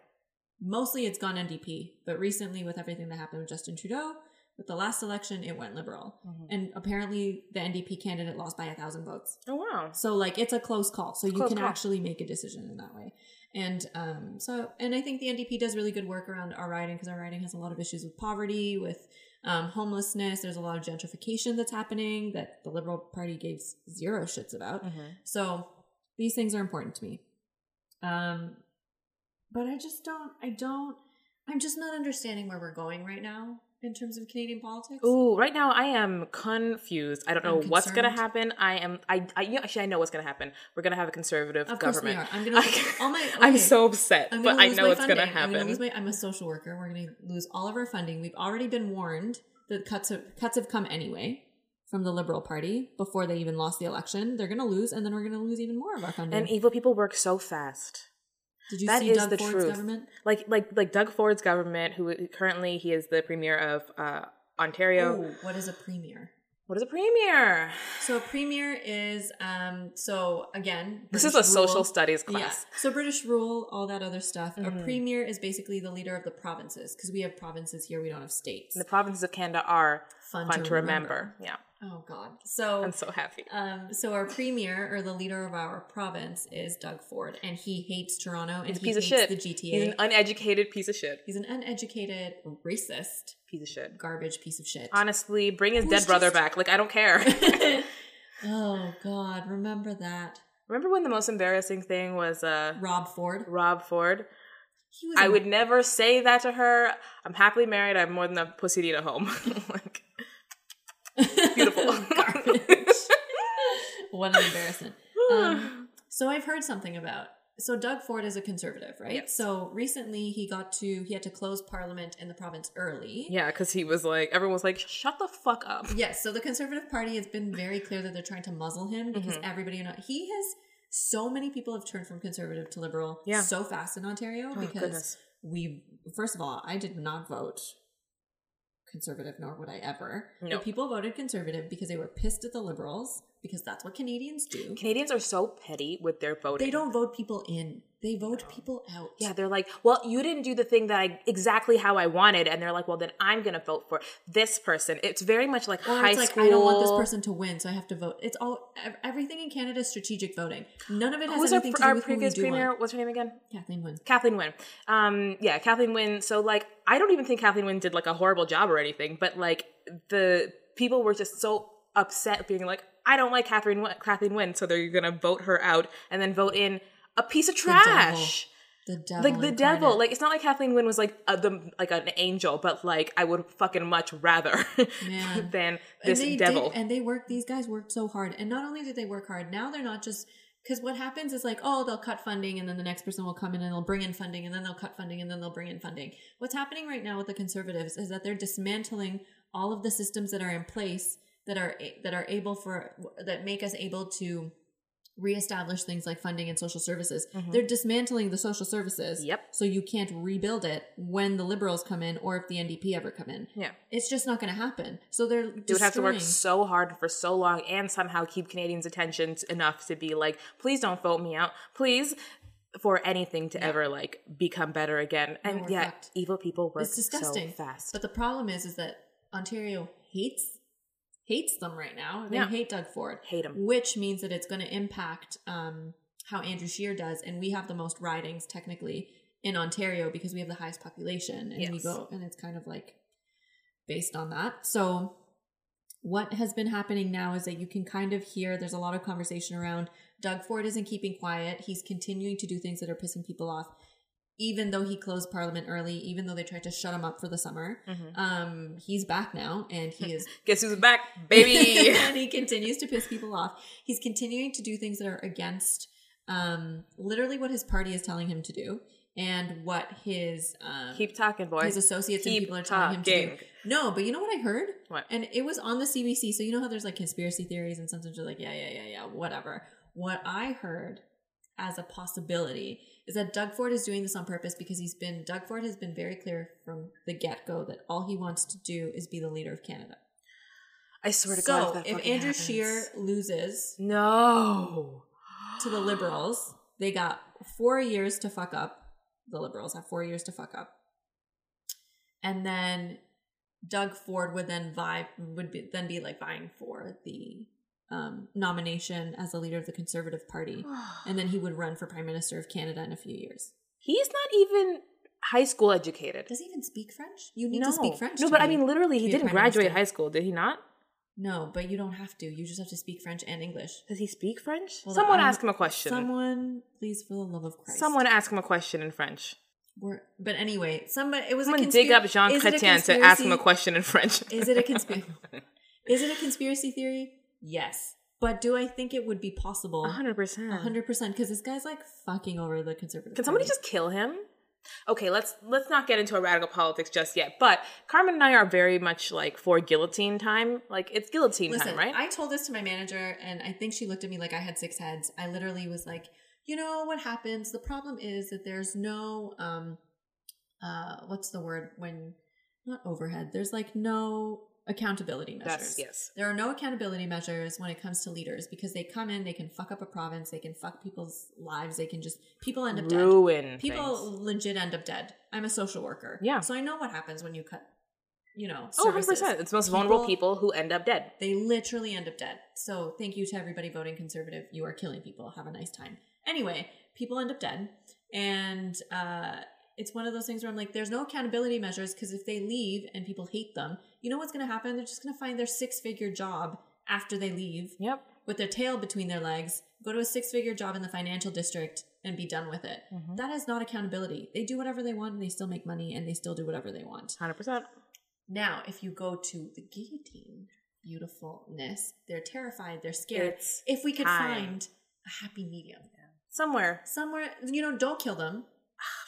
mostly it's gone NDP, but recently with everything that happened with Justin Trudeau, with the last election, it went liberal. Mhm. And apparently the NDP candidate lost by a thousand votes. oh wow, So like it's a close call. So you can call. actually make a decision in that way. And um so and I think the NDP does really good work around our riding because our riding has a lot of issues with poverty, with um, homelessness. There's a lot of gentrification that's happening that the Liberal Party gave zero shits about. Mhm. So these things are important to me. Um, but I just don't, I don't, I'm just not understanding where we're going right now in terms of Canadian politics. Ooh, right now I am confused. I don't know what's gonna happen. I am. I. I yeah, actually, I know what's gonna happen. We're gonna have a conservative Of course government. we are. I'm gonna [LAUGHS] all my. [LAUGHS] I'm so upset, I'm but I know it's gonna funding. I'm, happen. lose my, I'm a social worker. We're going to lose all of our funding. We've already been warned that cuts have, cuts have come anyway from the Liberal Party before they even lost the election. They're going to lose, and then we're going to lose even more of our funding. and evil people work so fast. Did you that see is Doug the Ford's truth. government? Like like like Doug Ford's government, who currently he is the premier of uh, Ontario. Oh, what is a premier? What is a premier? So a premier is um so again This is British a social studies class. Yeah. So British rule, all that other stuff. Mhm. A premier is basically the leader of the provinces because we have provinces here, we don't have states. And the provinces of Canada are Fun, fun to remember. Yeah, Oh God. So I'm so happy. um so our premier or the leader of our province is Doug Ford, and he hates Toronto and He's a he piece of hates shit. the GTA. He's an uneducated piece of shit. He's an uneducated, racist, Piece of shit. garbage piece of shit. Honestly, bring his Who's dead brother just- back. Like I don't care. [LAUGHS] [LAUGHS] oh God, remember that. Remember when the most embarrassing thing was uh Rob Ford. Rob Ford? He was I a- would never say that to her. I'm happily married. I have more than a pussy to eat at home. like [LAUGHS] beautiful. [LAUGHS] Garbage. [LAUGHS] what an embarrassment. Um, so I've heard something about. So Doug Ford is a conservative, right? Yes. So recently he got to he had to close Parliament in the province early. yeah, because he was like, everyone was like, shut the fuck up. Yes. So the Conservative Party has been very clear that they're trying to muzzle him because Mhm. everybody in he has so many people have turned from conservative to liberal Yeah. so fast in Ontario Oh, because goodness. we first of all I did not vote conservative nor would I ever. No. But people voted conservative because they were pissed at the liberals because that's what Canadians do. Canadians are so petty with their voting. They don't vote people in. They vote people out. Yeah, they're like, well, you didn't do the thing that I exactly how I wanted, and they're like, well, then I'm gonna vote for this person. It's very much like Or high it's like school. I don't want this person to win, so I have to vote. It's all everything in Canada is strategic voting. None of it has Who's our, anything to do our with who we previous do premier? want. What's her name again? Kathleen Wynne. Kathleen Wynne. Um, yeah, Kathleen Wynne. So like, I don't even think Kathleen Wynne did like a horrible job or anything, but like the people were just so upset, being like, I don't like Kathleen Wynne, Kathleen Wynne, so they're gonna vote her out and then vote in a piece of trash. The devil. Like the incarnate. devil, like it's not like Kathleen Wynne was like a, the like an angel, but like I would fucking much rather [LAUGHS] than And this they devil. Did, and they worked. These guys worked so hard, and not only did they work hard, now they're not just because what happens is like, oh, they'll cut funding, and then the next person will come in and they'll bring in funding, and then they'll cut funding, and then they'll bring in funding. What's happening right now with the conservatives is that they're dismantling all of the systems that are in place that are that are able for that make us able to reestablish things like funding and social services. They're dismantling the social services. Mm-hmm. Yep. So you can't rebuild it when the liberals come in or if the NDP ever come in. yeah. It's just not going to happen. So they're They would have to work so hard for so long and somehow keep Canadians' attention enough to be like, please don't vote me out. Please. For anything to ever like become better again. And yeah, fucked. evil people work It's disgusting. so fast. But the problem is, is that Ontario hates hates them right now. They Yeah. hate Doug Ford, Hate 'em. which means that it's going to impact um, how Andrew Scheer does, and we have the most ridings technically in Ontario because we have the highest population, and we go, and it's kind of like based on that. So. What has been happening now is that you can kind of hear there's a lot of conversation around Doug Ford isn't keeping quiet. He's continuing to do things that are pissing people off even though he closed parliament early, even though they tried to shut him up for the summer, Mm-hmm. um, he's back now and he is [LAUGHS] Guess who's back, baby? [LAUGHS] and [LAUGHS] he continues to piss people off. He's continuing to do things that are against um literally what his party is telling him to do and what his um Keep talking, boy. his associates and people are telling him to do. No, but you know what I heard? What? And it was on the CBC. So you know how there's like conspiracy theories and sometimes you're like, yeah, yeah, yeah, yeah, whatever. What I heard as a possibility is that Doug Ford is doing this on purpose because he's been Doug Ford has been very clear from the get go that all he wants to do is be the leader of Canada. I swear to God, So if, that if Andrew happens. Scheer loses no, to the Liberals, they got four years to fuck up. The Liberals have four years to fuck up, and then Doug Ford would then vie would be, then be like vying for the um, nomination as the leader of the Conservative Party, [SIGHS] and then he would run for Prime Minister of Canada in a few years. he's not even high school educated. Does he even speak French? You need no, to speak French. no, but I mean, literally, he a didn't graduate minister. high school, did he not? no, but you don't have to. You just have to speak French and English. Does he speak French? Well, Someone I'm- ask him a question. Someone, please, for the love of Christ, Someone ask him a question in French. We're, but anyway, somebody it was Someone a dig conspira- up Jean Chrétien to ask him a question in French. Is it a [LAUGHS] conspiracy? is it a conspiracy theory? Yes, but do I think it would be possible? Hundred percent. hundred percent, because this guy's like fucking over the conservative. Can somebody Party. just kill him? Okay, let's let's not get into a radical politics just yet. But Carmen and I are very much like for guillotine time. Like it's guillotine listen? time, right? I told this to my manager, and I think she looked at me like I had six heads. I literally was like, you know what happens? The problem is that there's no um, uh, what's the word when not overhead? There's like no accountability measures. That's yes. There are no accountability measures when it comes to leaders because they come in, they can fuck up a province, they can fuck people's lives, they can just people end up dead. Ruin People things. legit end up dead. I'm a social worker. Yeah. So I know what happens when you cut, you know, Oh, 100 percent. It's most vulnerable people who end up dead. They literally end up dead. So thank you to everybody voting conservative. You are killing people. Have a nice time. Anyway, people end up dead. And uh, it's one of those things where I'm like, there's no accountability measures because if they leave and people hate them, you know what's going to happen? They're just going to find their six figure job after they leave Yep. with their tail between their legs, go to a six figure job in the financial district and be done with it. Mm-hmm. That is not accountability. They do whatever they want and they still make money and they still do whatever they want. Hundred percent. Now, if you go to the guillotine, beautifulness, they're terrified, they're scared. It's if we could time. find a happy medium somewhere. somewhere, you know, don't kill them.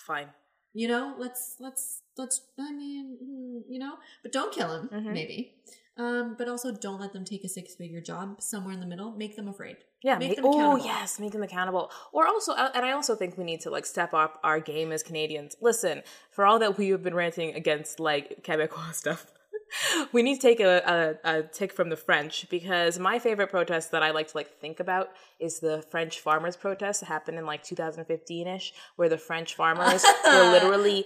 Fine. You know, let's let's let's. I mean, mm, you know, but don't kill them. Mhm. Maybe. Um, but also don't let them take a six-figure job somewhere in the middle. Make them afraid. Yeah. Make Make, them oh yes, make them accountable. Or also, uh, and I also think we need to like step up our game as Canadians. Listen, for all that we have been ranting against like Quebecois [LAUGHS] stuff. [LAUGHS] we need to take a, a, a tick from the French because my favorite protest that I like to like think about is the French farmers protest that happened in like 2015 ish, where the French farmers were [LAUGHS] literally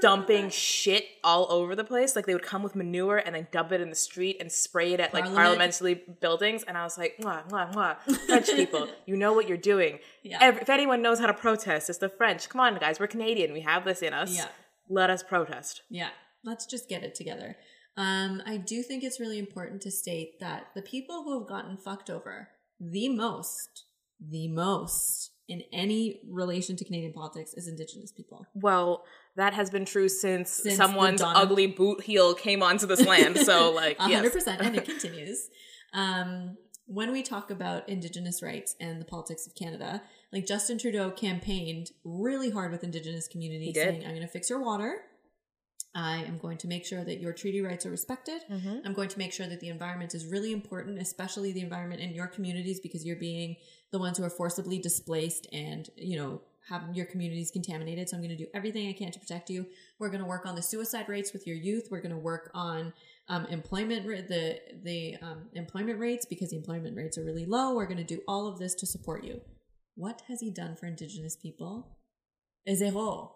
dumping remember. shit all over the place. Like they would come with manure and then dump it in the street and spray it at like Parliament. parliamentary buildings. And I was like, mwah, mwah, mwah. French people, you know what you're doing. Yeah. Ev- if anyone knows how to protest, it's the French. Come on, guys, we're Canadian. We have this in us. Yeah. Let us protest. Yeah, let's just get it together. Um, I do think it's really important to state that the people who have gotten fucked over the most, the most in any relation to Canadian politics is Indigenous people. Well, that has been true since, Since someone's ugly boot heel came onto this land. So, [LAUGHS] like, A hundred percent, and it continues. Um, when we talk about Indigenous rights and the politics of Canada, like Justin Trudeau campaigned really hard with Indigenous communities, saying, "I'm going to fix your water. I am going to make sure that your treaty rights are respected. Mhm. I'm going to make sure that the environment is really important, especially the environment in your communities, because you're being the ones who are forcibly displaced and, you know, have your communities contaminated. So I'm going to do everything I can to protect you. We're going to work on the suicide rates with your youth. We're going to work on um, employment the the um, employment rates because the employment rates are really low. We're going to do all of this to support you. What has he done for Indigenous people? Zero.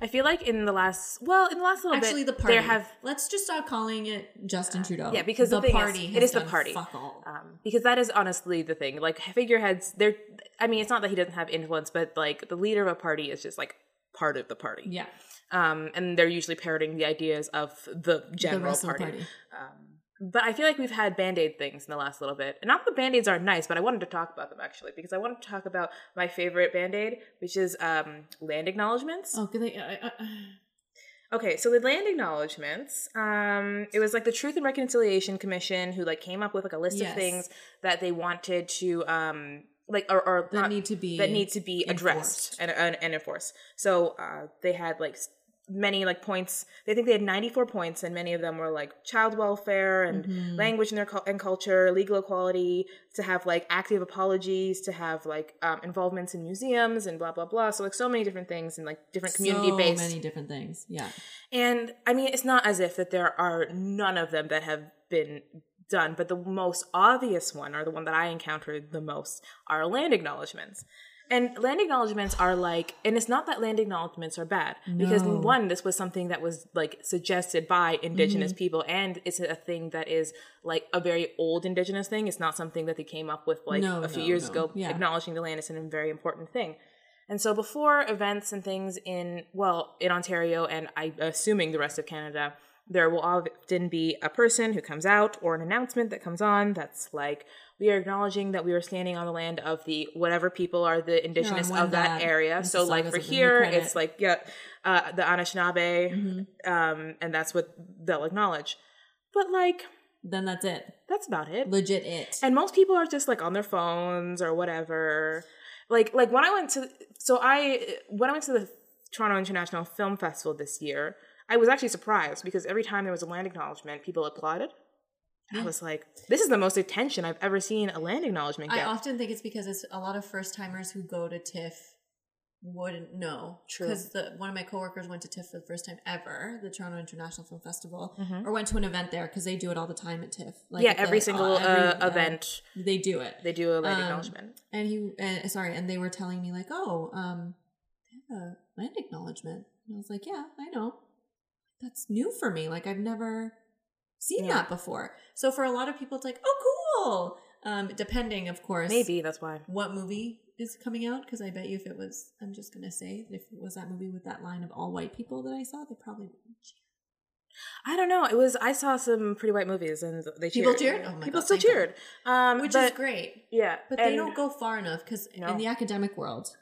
I feel like in the last, well, in the last little Actually, bit, the party. there have Let's just stop calling it Justin Trudeau. yeah, because the the, thing is, party. it is the party. Fuck all. um, because that is honestly the thing. Like figureheads, they're. I mean, it's not that he doesn't have influence, but like the leader of a party is just like part of the party. yeah, Um, and they're usually parroting the ideas of the general the party. party. Um, but I feel like we've had band aid things in the last little bit. And not that band aids are nice, but I wanted to talk about them actually, because I wanted to talk about my favorite band aid, which is um, land acknowledgements. Oh, good. I, I, Okay, so the land acknowledgements, um, it was like the Truth and Reconciliation Commission who like came up with like a list Yes. of things that they wanted to um like or, or that not- need to be that need to be addressed and, and, and enforced. So uh, they had like many like points. They think they had 94 points, and many of them were like child welfare and Mhm. language and their and culture, legal equality, to have like active apologies, to have like um, involvements in museums and blah blah blah. So like so many different things and like different community so based. many different things. Yeah, And I mean, it's not as if that there are none of them that have been done, but the most obvious one, or the one that I encountered the most, are land acknowledgements. And land acknowledgements are like, and it's not that land acknowledgements are bad, because No. one, this was something that was like suggested by indigenous mm-hmm. people, and it's a thing that is like a very old indigenous thing. It's not something that they came up with like No, a few no, years ago. Yeah. Acknowledging the land is a very important thing. And so before events and things in, well, in Ontario and I assuming the rest of Canada, there will often be a person who comes out or an announcement that comes on that's like, we are acknowledging that we are standing on the land of the whatever people are the indigenous Wendat, of that area. So like for of the New here, it's like, yeah, uh, the Anishinaabe, Mhm. um, and that's what they'll acknowledge. But like, then that's it. that's about it Legit it. and most people are just like on their phones or whatever like like when i went to so i when i went to the toronto international film festival this year i was actually surprised because every time there was a land acknowledgement people applauded i was like this is the most attention i've ever seen a land acknowledgement get. I often think it's because it's a lot of first timers who go to TIFF wouldn't know. True. Because one of my coworkers went to TIFF for the first time ever, the Toronto International Film Festival, Mhm. or went to an event there because they do it all the time at TIFF. Like yeah at the- every single every, uh, event they do it. they do a land Um, acknowledgement And he, uh, sorry, and they were telling me like, oh, um, they have a land acknowledgement. And I was like, yeah, I know. That's new for me. Like I've never seen Yeah. that before. So for a lot of people, it's like, oh, cool. Um, depending, of course, maybe that's why what movie is coming out because I bet you if it was, I'm just gonna say if it was that movie with that line of all white people that I saw, they probably wouldn't cheer. I don't know. It was I saw some pretty white movies and they cheered. People cheered? Oh my People God, still cheered. Um, which but, is great. Yeah, But they don't go far enough because No. in the academic world,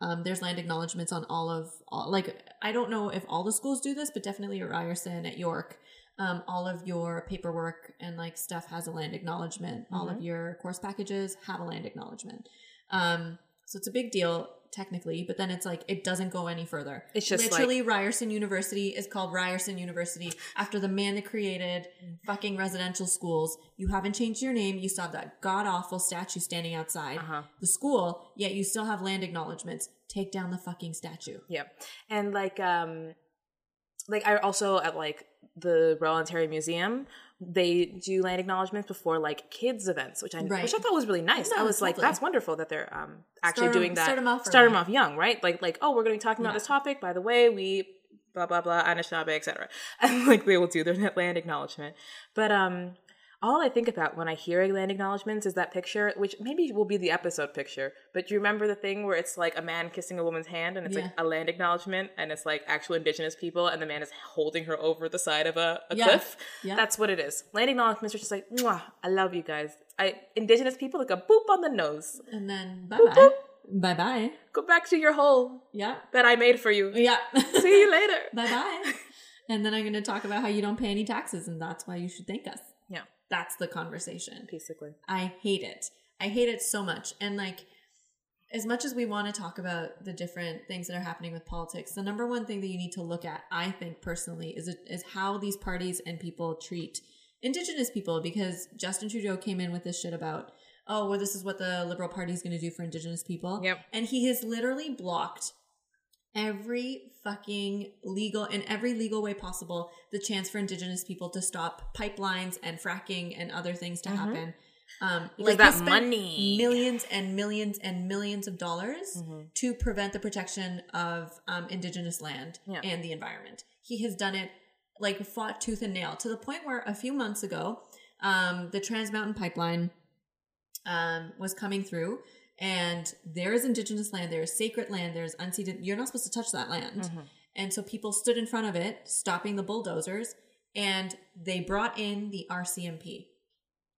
um, there's land acknowledgements on all of all, like I don't know if all the schools do this, but definitely at Ryerson, at York, um, all of your paperwork and like stuff has a land acknowledgement. All Mm-hmm. of your course packages have a land acknowledgement. Um, so it's a big deal technically, but then it's like it doesn't go any further. It's just like- literally Ryerson University is called Ryerson University after the man that created fucking residential schools. You haven't changed your name. You still have that god awful statue standing outside Uh-huh. the school, yet you still have land acknowledgements. Take down the fucking statue. Yeah. And like um like I also at like the Royal Ontario Museum, they do land acknowledgements before like kids events, which I Right. which I thought was really nice. No, I was like, lovely. that's wonderful that they're um actually Start doing that. start 'em off Start 'em early. off young, right? Like like oh, we're going to be talking about this topic. By the way, we blah blah blah Anishinaabe, etc. [LAUGHS] And like they will do their [LAUGHS] land acknowledgement. But um, all I think about when I hear land acknowledgements is that picture, which maybe will be the episode picture. But do you remember the thing where it's like a man kissing a woman's hand, and it's like a land acknowledgement, and it's like actual Indigenous people, and the man is holding her over the side of a, a Yeah. cliff. Yeah. That's what it is. Land acknowledgements are just like, Mwah, I love you guys. I Indigenous people like a boop on the nose. And then bye Boop, bye. boop. Bye bye. Go back to your hole Yeah. that I made for you. Yeah. See you later. [LAUGHS] bye bye. And then I'm going to talk about how you don't pay any taxes, and that's why you should thank us. That's the conversation. basically. I hate it. I hate it so much. And like, as much as we want to talk about the different things that are happening with politics, the number one thing that you need to look at, I think personally, is is how these parties and people treat Indigenous people. Because Justin Trudeau came in with this shit about, oh, well, this is what the Liberal Party is going to do for Indigenous people. Yep. And he has literally blocked every fucking legal in every legal way possible the chance for indigenous people to stop pipelines and fracking and other things to happen um Mm-hmm. Because like that money. millions and millions and millions of dollars Mm-hmm. to prevent the protection of um, indigenous land Yeah. and the environment he has done it like fought tooth and nail to the point where a few months ago um, the trans mountain pipeline um, was coming through and there is indigenous land there is sacred land there's unceded you're not supposed to touch that land Mm-hmm. and so people stood in front of it stopping the bulldozers and they brought in the rcmp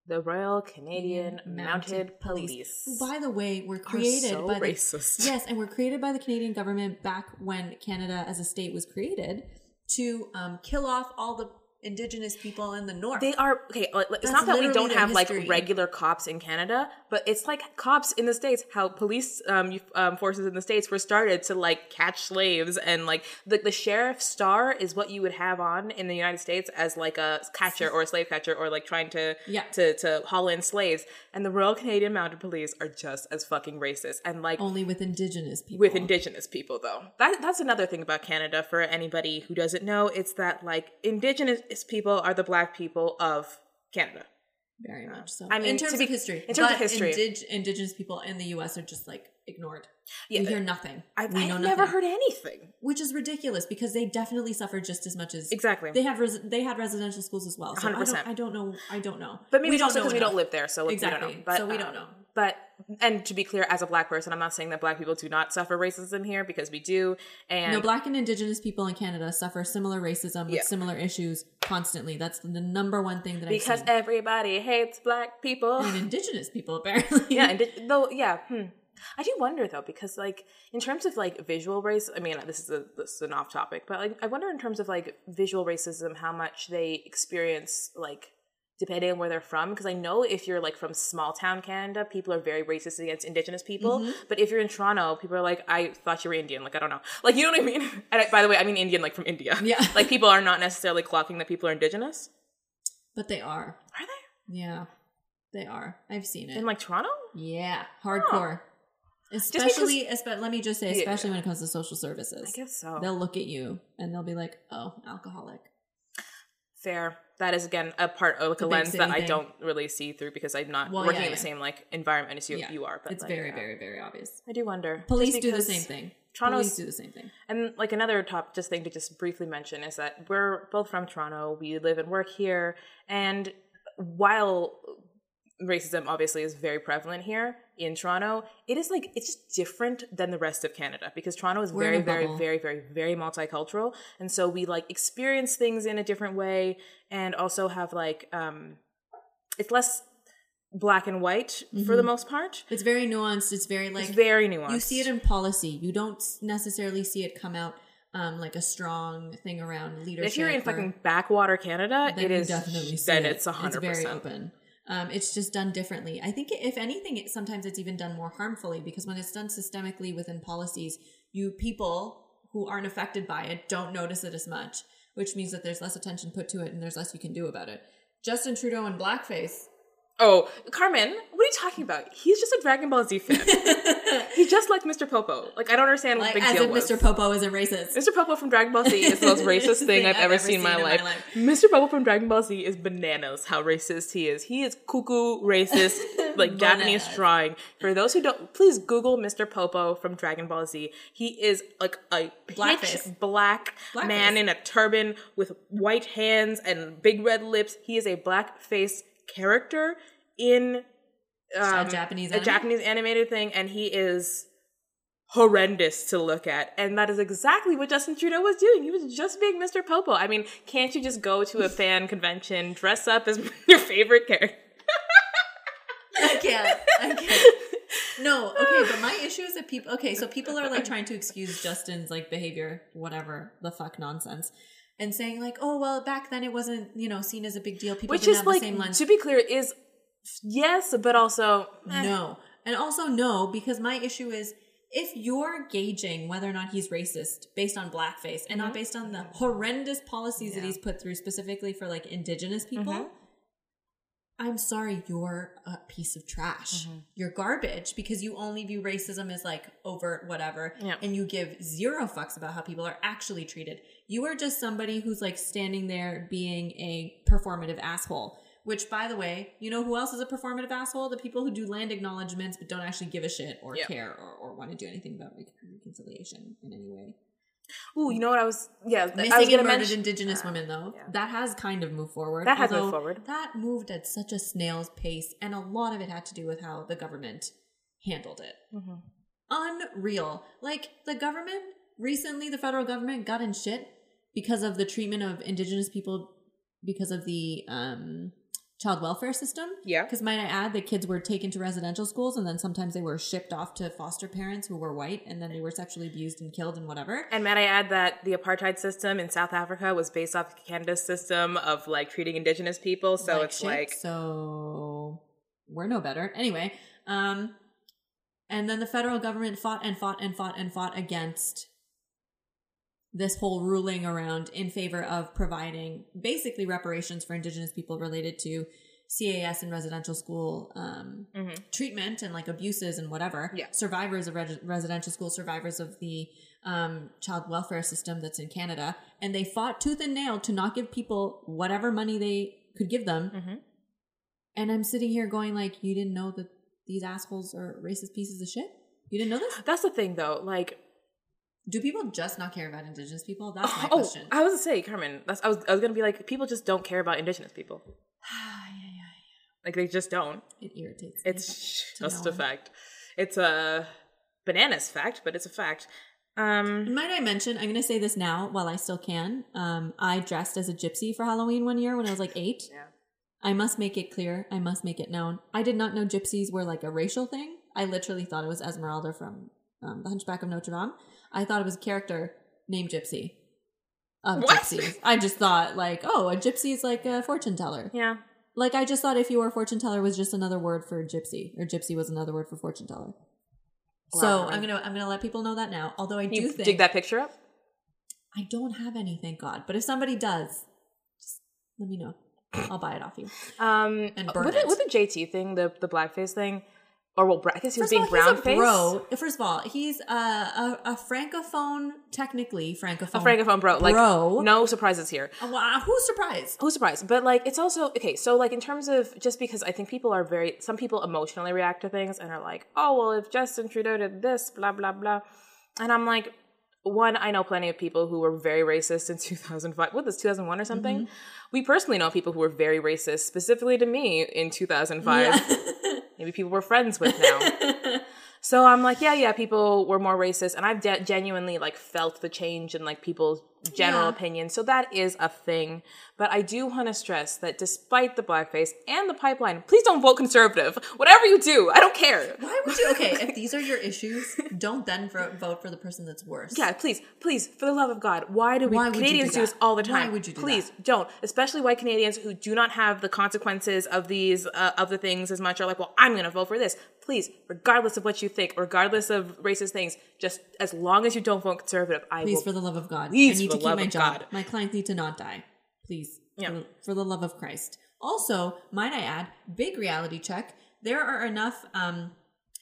The Royal Canadian Mounted, Police. who, by the way were created so by the, racist. yes and were created by the canadian government back when canada as a state was created to um, kill off all the indigenous people in the north They are okay. It's That's not that we don't have history. like regular cops in Canada, but it's like cops in the states. How police um, um, forces in the states were started to like catch slaves, and like the the sheriff star is what you would have on in the United States as like a catcher or a slave catcher or like trying to Yeah. to to haul in slaves. And the Royal Canadian Mounted Police are just as fucking racist and like only with indigenous people with indigenous people though that, that's another thing about canada for anybody who doesn't know it's that like indigenous people are the black people of canada Very much so. I mean, in terms be- of history, in terms of But history. indig- indigenous people in the U.S. are just like ignored. Yeah, we hear nothing. i've, we I've never heard anything which is ridiculous because they definitely suffer just as much as exactly They have res- they had residential schools as well. So 100%. don't, I don't know. I don't know. but maybe we it's also know because we don't live there so we Exactly. don't know but, So we um, don't know. But and to be clear as a black person i'm not saying that black people do not suffer racism here because we do and No, black and indigenous people in Canada suffer similar racism with Yeah. similar issues constantly. That's the number one thing that because I've seen. everybody hates black people and indigenous people [LAUGHS] apparently. yeah and di- though yeah hmm. i do wonder though because like in terms of like visual race i mean this is a this is an off topic but like i wonder in terms of like visual racism how much they experience like depending on where they're from because i know if you're like from small town canada people are very racist against indigenous people Mm-hmm. but if you're in toronto people are like i thought you were indian like i don't know like you know what i mean [LAUGHS] and I, by the way i mean indian like from india [LAUGHS] Yeah. like people are not necessarily clocking that people are indigenous but they are. are they Yeah, they are. I've seen it. in like toronto Yeah, hardcore. because- Especially, espe- let me just say, Yeah. especially when it comes to social services. i guess so They'll look at you and they'll be like, "Oh, alcoholic." Fair. That is again a part of like a lens that city I don't really see through because I'm not Well, working yeah, in the yeah. same like environment as you yeah, you are. But it's like, very, very, very obvious. I do wonder. Police do the same thing. Toronto's- Police do the same thing. And like another top just thing to just briefly mention is that we're both from Toronto. We live and work here, and while racism obviously is very prevalent here in Toronto, it is like it's just different than the rest of Canada because Toronto is We're very, very, very, very, very multicultural, and so we like experience things in a different way, and also have like um, it's less black and white for the most part. It's very nuanced. It's very like it's very nuanced. you see it in policy. You don't necessarily see it come out um, like a strong thing around leadership. if you're in fucking backwater Canada, it is definitely see then it. it's a hundred very percent. open. Um, it's just done differently. I think if anything, it, sometimes it's even done more harmfully because when it's done systemically within policies, you people who aren't affected by it don't notice it as much, which means that there's less attention put to it and there's less you can do about it. Justin Trudeau and blackface. Oh, Carmen, what are you talking about? He's just a Dragon Ball Z fan. [LAUGHS] He's just like Mr. Popo. Like I don't understand what like the big as deal if was. Mr. Popo isn't racist. Mr. Popo from Dragon Ball Z is the most [LAUGHS] racist thing I've ever seen in my life. Mr. Popo from Dragon Ball Z is bananas how racist he is. He is cuckoo racist, [LAUGHS] like Japanese drawing. For those who don't, please Google Mr. Popo from Dragon Ball Z. He is like a Blackface. black Blackface. man in a turban with white hands and big red lips. He is a blackface character in um, Japanese a anime? Japanese animated thing, and he is horrendous to look at. And that is exactly what Justin Trudeau was doing. He was just being Mr. Popo. I mean, can't you just go to a fan convention, dress up as [LAUGHS] your favorite character? I can't. I can't. [LAUGHS] No, okay, but my issue is that people. Okay, so people are like trying to excuse Justin's like behavior, whatever the fuck nonsense, and saying like, oh well, back then it wasn't you know seen as a big deal. People Which is like, the same lens. to be clear, is yes, but also eh. No, and also no, because my issue is if you're gauging whether or not he's racist based on blackface and not based on the horrendous policies that he's put through specifically for like indigenous people. Mhm. I'm sorry, you're a piece of trash. You're garbage because you only view racism as like overt, whatever, Yeah. and you give zero fucks about how people are actually treated. You are just somebody who's like standing there being a performative asshole. Which, by the way, you know who else is a performative asshole? The people who do land acknowledgments but don't actually give a shit or Yeah. care or, or want to do anything about re- reconciliation in any way. Ooh, you know what I was? Yeah, I was Missing and murdered indigenous women, though, yeah. that has kind of moved forward. That has moved forward. That moved at such a snail's pace, and a lot of it had to do with how the government handled it. Mhm. Unreal. Like, the government, recently, the federal government got in shit because of the treatment of indigenous people because of the um, child welfare system. Yeah. Because might I add, the kids were taken to residential schools, and then sometimes they were shipped off to foster parents who were white, and then they were sexually abused and killed and whatever. And might I add that the apartheid system in South Africa was based off Canada's system of like treating indigenous people. So like it's shit, like so we're no better anyway um and then the federal government fought and fought and fought and fought against this whole ruling around in favor of providing basically reparations for indigenous people related to CAS and residential school um, Mhm. treatment and like abuses and whatever. Yeah. Survivors of reg- residential school, survivors of the um, child welfare system that's in Canada. And they fought tooth and nail to not give people whatever money they could give them. Mhm. And I'm sitting here going like, you didn't know that these assholes are racist pieces of shit? You didn't know this? that's the thing though. Like Do people just not care about indigenous people? That's my oh, question. I was gonna say, Carmen. That's I was I was gonna be like, people just don't care about indigenous people. [SIGHS] yeah, yeah, yeah. Like they just don't. It irritates me. It's just a fact. It's a bananas fact, but it's a fact. Um, Might I mention, I'm going to say this now while I still can. Um, I dressed as a gypsy for Halloween one year when I was like eight. yeah. I must make it clear. I must make it known. I did not know gypsies were like a racial thing. I literally thought it was Esmeralda from um, The Hunchback of Notre Dame. I thought it was a character named Gypsy. Of What? gypsies. I just thought like, oh, a gypsy is like a fortune teller. Yeah. Like I just thought if you were a fortune teller was just another word for gypsy, or gypsy was another word for fortune teller. So I'm gonna I'm gonna let people know that now. Although I Can do think dig that picture up? I don't have any, thank God. But if somebody does, just let me know. I'll buy it off you. Um, And burn with it. the, with the JT thing, the the blackface thing, or well, I guess he was being brown he's a face. bro. First of all, he's a, a, a francophone, technically francophone. A francophone bro. Like Bro. no surprises here. Uh, wow, who's surprised? Who's surprised? But like, it's also okay. So like, in terms of just because I think people are very, some people emotionally react to things and are like, oh well, if Justin Trudeau did this, blah blah blah, and I'm like, one, I know plenty of people who were very racist in [LAUGHS] 2005. What was 2001 or something? Mm-hmm. We personally know people who were very racist, specifically to me in 2005. [LAUGHS] Maybe people we're friends with now. [LAUGHS] So I'm like, yeah, yeah, people were more racist, and I've de- genuinely like felt the change in like people's general Yeah. opinion. So that is a thing. But I do want to stress that despite the blackface and the pipeline, please don't vote conservative. Whatever you do, I don't care. Why would you? [LAUGHS] Okay, if these are your issues, don't then vote for the person that's worse. Yeah, please, please, for the love of God, why do we Why Canadians do do, this all the time? Why would you do please don't, especially white Canadians who do not have the consequences of these uh, of the things as much. Are like, well, I'm going to vote for this. Please, regardless of what you think, regardless of racist things, just as long as you don't vote conservative, I Please, will. for the love of God, Please, I need for to the keep love my of job. God. My clients need to not die. Please, Yeah. for, for the love of Christ. Also, might I add, big reality check. There are enough um,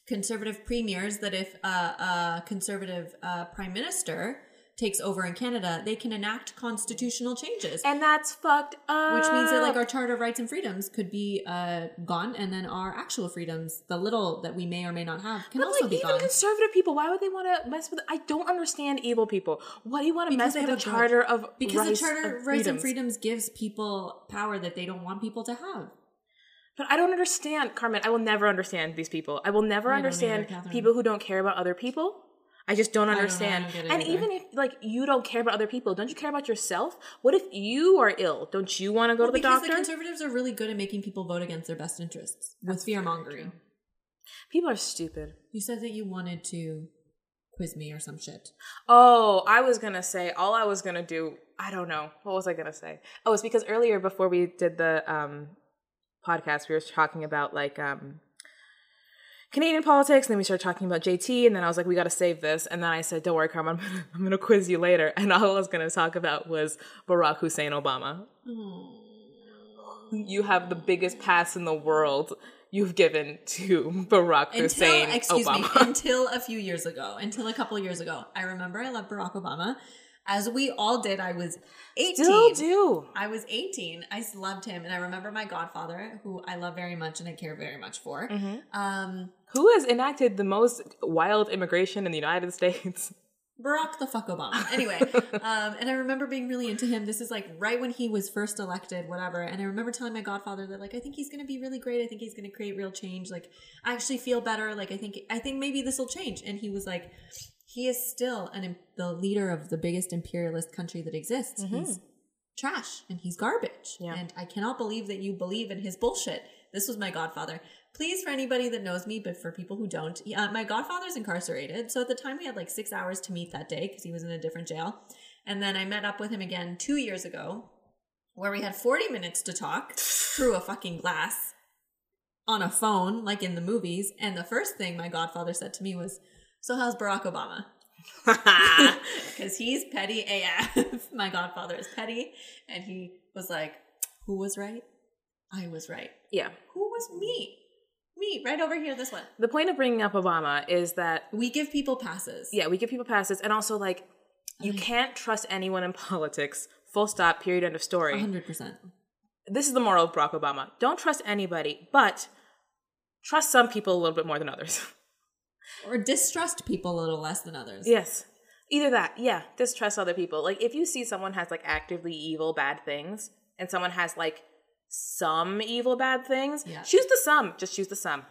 conservative premiers that if a, a conservative uh, prime minister takes over in Canada, they can enact constitutional changes. And that's fucked up. which means that like our charter of rights and freedoms could be uh, gone, and then our actual freedoms, the little that we may or may not have, can But also like be even gone. conservative people, why would they want to mess with? I don't understand evil people. Why do you want to mess with a charter of Because the Charter of Rights and freedoms? Freedoms gives people power that they don't want people to have. But I don't understand, Carmen. I will never understand these people. I will never I understand either, people who don't care about other people. I just don't don't know, I understand. don't and either. even if like you don't care about other people, don't you care about yourself? What if you are ill? Don't you want to go to the doctor? because the conservatives are really good at making people vote against their best interests with fear mongering. people are stupid. You said that you wanted to quiz me or some shit. Oh, I was gonna say all I was gonna do. I don't know. What was I gonna say? Oh, it's because earlier before we did the um, podcast, we were talking about like um, Canadian politics, and then we started talking about JT, and then I was like, we got to save this, and then I said, don't worry, Carmen, [LAUGHS] I'm gonna, I'm gonna quiz you later, [LAUGHS] and all I was gonna talk about was Barack Hussein Obama. You have the biggest pass in the world you've given to Barack Until, Hussein excuse me, Obama. [LAUGHS] until a few years ago, until a couple years ago, I remember I loved Barack Obama. As we all did, I was 18. Still do. I was 18. I loved him. And I remember my godfather, who I love very much and I care very much for. Mm-hmm. Um, Who has enacted the most wild immigration in the United States? [LAUGHS] Barack the fuck Obama. Anyway, [LAUGHS] um, and I remember being really into him. This is like right when he was first elected, whatever. And I remember telling my godfather that like I think he's going to be really great. I think he's going to create real change. Like I actually feel better. Like I think I think maybe this will change. And he was like, he is still an the leader of the biggest imperialist country that exists. He's trash and he's garbage. Yeah. And I cannot believe that you believe in his bullshit. This was my godfather. Please, for anybody that knows me, but for people who don't, uh, my godfather's incarcerated. So at the time, we had like six hours to meet that day because he was in a different jail. And then I met up with him again two years ago, where we had 40 minutes to talk [SIGHS] through a fucking glass on a phone, like in the movies. And the first thing my godfather said to me was, So, how's Barack Obama? [LAUGHS] [LAUGHS] because he's petty AF. [LAUGHS] My godfather is petty, and he was like, "Who was right? I was right. yeah. Who was me? Me, right over here. This one. The point of bringing up Obama is that, We give people passes. yeah, we give people passes, and also, like, you can't trust anyone in [LAUGHS] politics. Full stop, period, end of story. hundred percent. This is the moral of Barack Obama. Don't trust anybody, but trust some people a little bit more than others. [LAUGHS] Or distrust people a little less than others. yes. Either that, yeah, distrust other people. Like, if you see someone has, like, actively evil, bad things, and someone has, like, some evil, bad things, Yeah. choose the sum. Just choose the sum.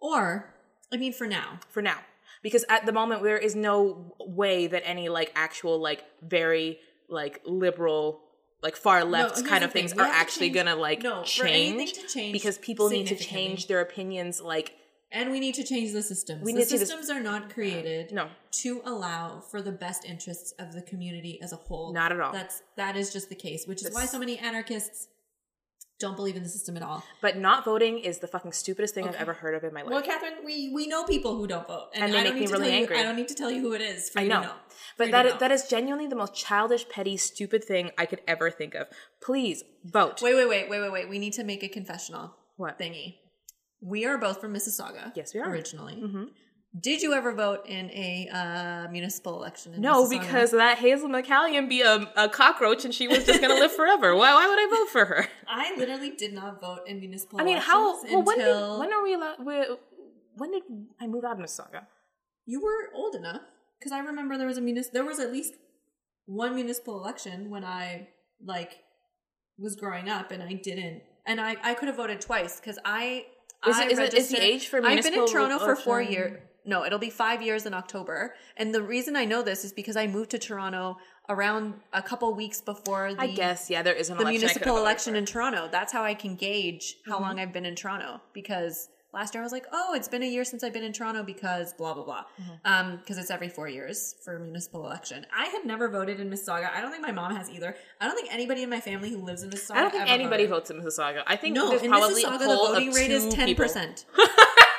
Or, I mean, for now, for now because at the moment there is no way that any like actual like very like liberal like far left here's kind of thing. things are actually change- gonna like No, change, to change because people need to change their opinions like and we need to change the systems. We the systems are not created no to allow for the best interests of the community as a whole. Not at all. That's that is just the case, which is why so many anarchists don't believe in the system at all. but not voting is the fucking stupidest thing i've ever heard of in my life Well, Catherine, we we know people who don't vote, And they I make me really tell you- angry. I don't need to tell you who it is. For I you know. know. But that know. that is genuinely the most childish petty stupid thing i could ever think of please vote Wait, wait, wait, wait, wait, wait. We need to make a confessional What? thingy. We are both from Mississauga. Yes, we are. Originally. Mhm. Did you ever vote in a uh, municipal election? In no Mississauga? because that hazel mccallion be a, a cockroach and she was just gonna live forever why, why would i vote for her [LAUGHS] I literally did not vote in municipal. I mean, how? Well, when did when are we allowed? we- When did I move out of Mississauga? you were old enough? Because I remember there was a munis. There was at least one municipal election when I like was growing up, and I didn't. And I I could have voted twice because I Is it- is it- is the age for I've been in Toronto for four years. No, it'll be five years in October. And the reason I know this is because I moved to Toronto around a couple weeks before the I guess yeah, there is an the election I could have municipal election in Toronto. That's how I can gauge how Mm-hmm. long I've been in Toronto because last year I was like, oh, it's been a year since I've been in Toronto because blah blah blah. Mm-hmm. Um, because it's every four years for a municipal election. I had never voted in Mississauga. I don't think my mom has either. I don't think anybody in my family who lives in Mississauga. I don't think anybody voted. votes in Mississauga. I think No, in probably Mississauga the voting rate is 10%. [LAUGHS]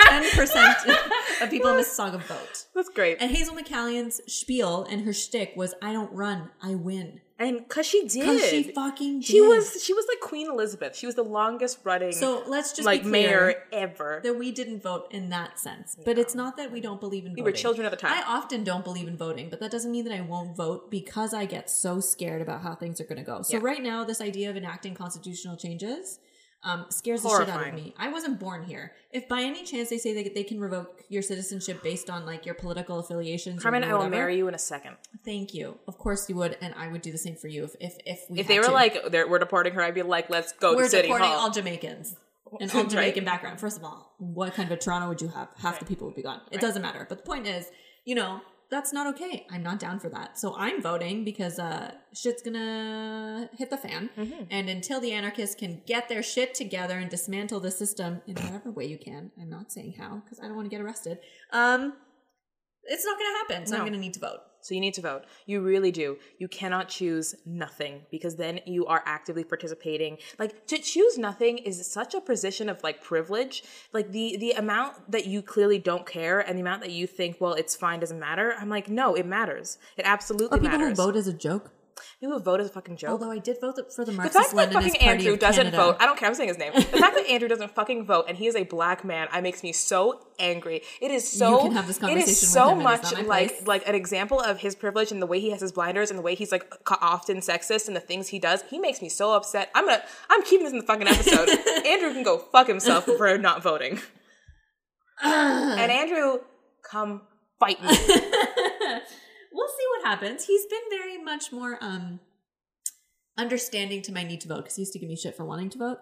Ten percent [LAUGHS] of people in Mississauga vote. That's great. And Hazel McCallion's spiel and her shtick was, "I don't run, I win." And because she did, Because she fucking did. She was she was like Queen Elizabeth. She was the longest running So let's just like be clear mayor ever. that we didn't vote in that sense. But it's not that we don't believe in We voting. were children at the time. I often don't believe in voting, but that doesn't mean that I won't vote because I get so scared about how things are going to go. So Yeah. right now, this idea of enacting constitutional changes um, scares the shit out of me. I wasn't born here. If by any chance they say that they can revoke your citizenship based on like your political affiliations, Carmen, I will marry you in a second. Thank you. Of course you would, and I would do the same for you if if if we If they were to. like, they're, we're deporting her, I'd be like, let's go we're to City deporting Hall. all Jamaicans. And all [LAUGHS] Jamaican background. First of all, what kind of a Toronto would you have? Half the people would be gone. It Right. doesn't matter. But the point is, you know, that's not okay. I'm not down for that. So I'm voting because uh shit's gonna hit the fan. Mhm. And until the anarchists can get their shit together and dismantle the system in whatever way you can, I'm not saying how because I don't want to get arrested. Um, it's not to happen. So I'm going to need to vote. So you need to vote. You really do. You cannot choose nothing because then you are actively participating. Like to choose nothing is such a position of like privilege. Like the the amount that you clearly don't care and the amount that you think, well, it's fine, doesn't matter. I'm like, no, it matters. It absolutely Are people matters. who vote as a joke? People who vote is a fucking joke. Although I did vote for the the Marxist fact that Leninist fucking Party Andrew doesn't Canada. vote, I don't care, I'm saying his name. The fact [LAUGHS] that Andrew doesn't fucking vote and he is a black man, I makes me so angry. It is so You can have this it conversation is with so him and it's much like place. like an example of his privilege and the way he has his blinders and the way he's like often sexist and the things he does. He makes me so upset. I'm gonna I'm keeping this in the fucking episode. [LAUGHS] Andrew can go fuck himself for not voting. [SIGHS] And Andrew, come fight me. [LAUGHS] we'll see what happens. He's been very much more um understanding to my need to vote because he used to give me shit for wanting to vote.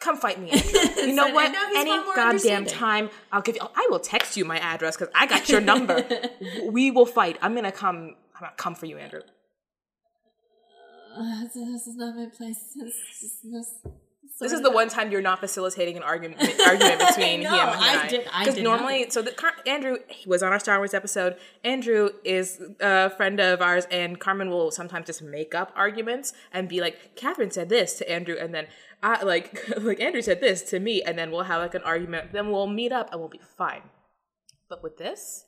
Come fight me, [LAUGHS] You know So what? Any goddamn time, I'll give you. I will text you my address because I got your number. [LAUGHS] we will fight. I'm gonna come. I'm gonna come for you, Andrew. Uh, this, this is not my place. This, this, this, This is the one time you're not facilitating an argument [LAUGHS] argument between No, him and I I. did- I Because normally, so the, Car- Andrew he was on our Star Wars episode. Andrew is a friend of ours, and Carmen will sometimes just make up arguments and be like, "Catherine said this to Andrew," and then I like [LAUGHS] like Andrew said this to me, and then we'll have like an argument. Then we'll meet up and we'll be fine. But with this,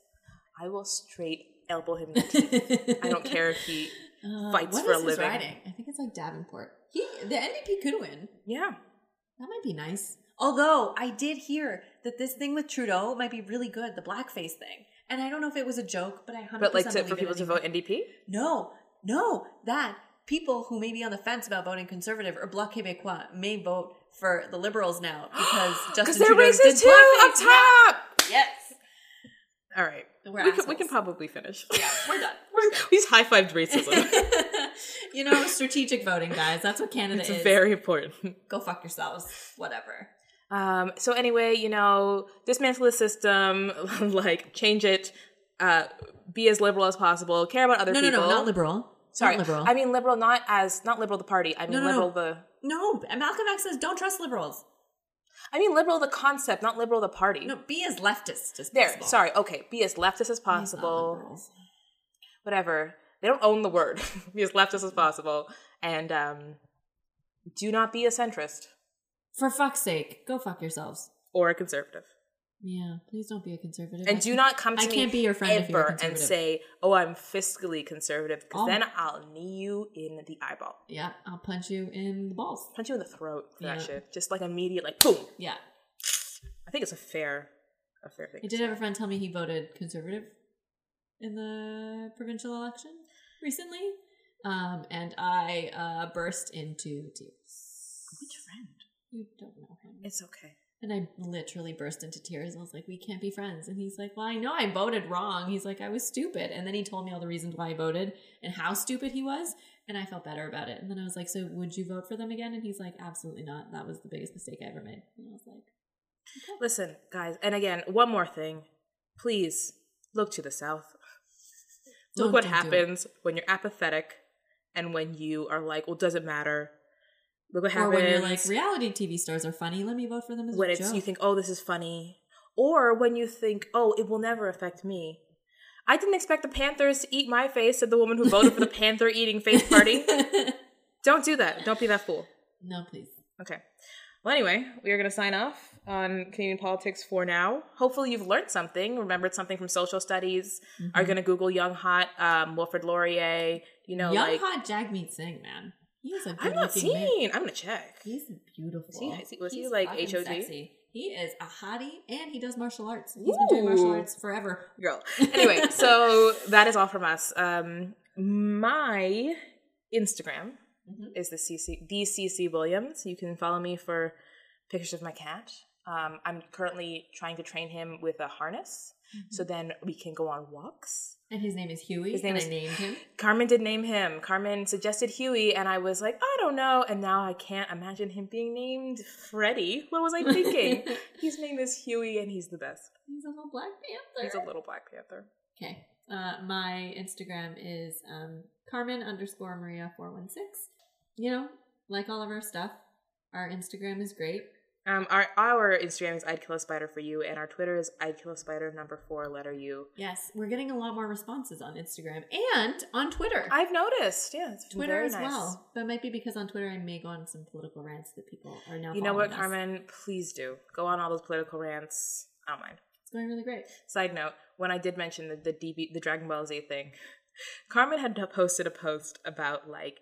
I will straight elbow him. in the teeth. I don't care if he Uh, fights for a living. riding? I think it's like Davenport. He the NDP could win. Yeah. That might be nice. Although I did hear that this thing with Trudeau might be really good, the blackface thing. And I don't know if it was a joke, but I 100% But like to, for people to vote NDP, No, no, that people who may be on the fence about voting conservative or Bloc Québécois may vote for the Liberals now because [GASPS] Justin Trudeau did too up top. Yes. All right, we can, we can probably finish. Yeah, we're done. [LAUGHS] We're. He's high fived racism. [LAUGHS] you know, strategic voting, guys. That's what Canada it's is. very important. [LAUGHS] Go fuck yourselves. Whatever. Um, so anyway, you know, dismantle the system, like change it, uh, be as liberal as possible, care about other No, no, people. no, not liberal. Sorry, Not liberal. I mean liberal, not as not liberal the party. I mean No, no, no. liberal the. no, Malcolm X says don't trust liberals. I mean liberal the concept, not liberal the party. No, be as leftist as there, possible. sorry. Okay, be as leftist as possible. Whatever. They don't own the word. [LAUGHS] be as leftist as possible, and um, do not be a centrist For fuck's sake, go fuck yourselves. or a conservative. Yeah, please don't be a conservative. And do can't- come to I me can't be your friend if you're a ever and say, "Oh, I'm fiscally conservative," because Oh. then I'll knee you in the eyeball, Yeah, I'll punch you in the balls. punch you in the throat for that shit. Just like immediate, like boom. Yeah. I think it's a fair, a fair thing. I did have a friend tell me he voted conservative in the provincial election recently. Um, and I uh, burst into tears. Which friend? You don't know him. It's okay. And I literally burst into tears. I was like, we can't be friends. And he's like, well, I know I voted wrong. He's like, I was stupid. And then he told me all the reasons why I voted and how stupid he was. And I felt better about it. And then I was like, so would you vote for them again? And he's like, absolutely not. That was the biggest mistake I ever made. And I was like, Listen, guys, and again, one more thing. Please look to the south. Look what happens when you're apathetic and when you are like, well, does it matter? Look what or when you're like, reality TV stars are funny. Let me vote for them as when a it's joke. you think, oh, this is funny, or when you think, oh, it will never affect me. I didn't expect the Panthers to eat my face, said the woman who voted for the [LAUGHS] Panther eating face party. [LAUGHS] Don't do that. Don't be that fool. no, please. Okay. Well, anyway, we are going to sign off. on Canadian politics for now. Hopefully, you've learned something, remembered something from social studies. Are going to Google Young Hot, um, Wilfrid Laurier. You know, Young like hot Jagmeet Singh, man. He is a I'm not looking man. seen. I'm gonna check. He's beautiful. Is he- he- was he, He's like, fucking HOG? sexy. He is a hottie and he does martial arts. He's been doing martial arts forever. girl. [LAUGHS] Anyway, so that is all from us. Um, my Instagram Mhm. is the CC the CC Williams. You can follow me for pictures of my cat. Um, I'm currently trying to train him with a harness, so then we can go on walks. And his name is Huey. His name is- I named him. Carmen did name him. Carmen suggested Huey, and I was like, I don't know. And now I can't imagine him being named Freddy. What was I thinking? [LAUGHS] His name is Huey, and he's the best. He's a little Black Panther. He's a little Black Panther. Okay. Uh, my Instagram is um, Carmen underscore Maria four one six. You know, like all of our stuff, our Instagram is great. Um, our our Instagram is I'd kill a spider for you, and our Twitter is I'd kill a spider number four letter U. Yes, we're getting a lot more responses on Instagram and on Twitter. I've noticed. Yeah, it's been Twitter very as nice. well. But it might be because on Twitter I may go on some political rants that people are now. You know what, us. Carmen? Please do go on all those political rants. I don't mind. It's going really great. Side note: When I did mention the the DB the Dragon Ball Z thing, Carmen had posted a post about like.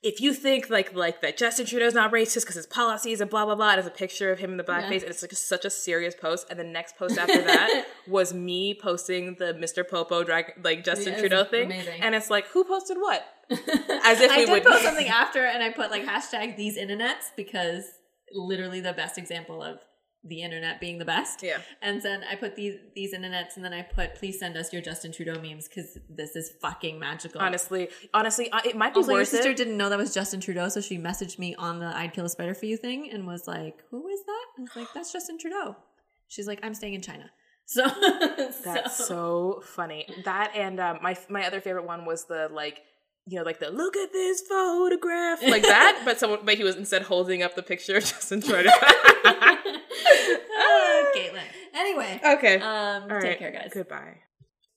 If you think like like that Justin Trudeau's not racist because his policies and blah blah blah, and it's a picture of him in the blackface, Yeah. and it's like such a serious post. And the next post after that [LAUGHS] was me posting the Mr. Popo drag like Justin Yeah, Trudeau thing, amazing. and it's like who posted what? [LAUGHS] As if I we did would- post something after, and I put like hashtag these internets because literally the best example of the internet being the best. Yeah. And then I put these these internets, and then I put please send us your Justin Trudeau memes because this is fucking magical. Honestly, honestly, it might be Also, your sister it. didn't know that was Justin Trudeau, so she messaged me on the "I'd kill a spider for you" thing and was like, "Who is that?" I was like, "That's Justin Trudeau." She's like, "I'm staying in China." [LAUGHS] So That's so funny. That and um, my my other favorite one was the like you know like the look at this photograph like that, but someone but he was instead holding up the picture of Justin Trudeau. [LAUGHS] Ah, Caitlin. Anyway, okay, um, all take right. care, guys. Goodbye.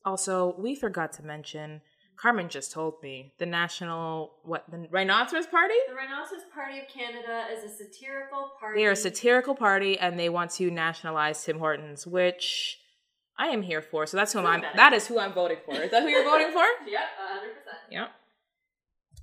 Also, we forgot to mention. Carmen just told me the national what the rhinoceros party. The Rhinoceros Party of Canada is a satirical party. They are a satirical party, and they want to nationalize Tim Hortons, which I am here for. So that's who I'm. That is who I'm voting for. Is that who you're voting for? [LAUGHS] Yeah, hundred percent. Yeah.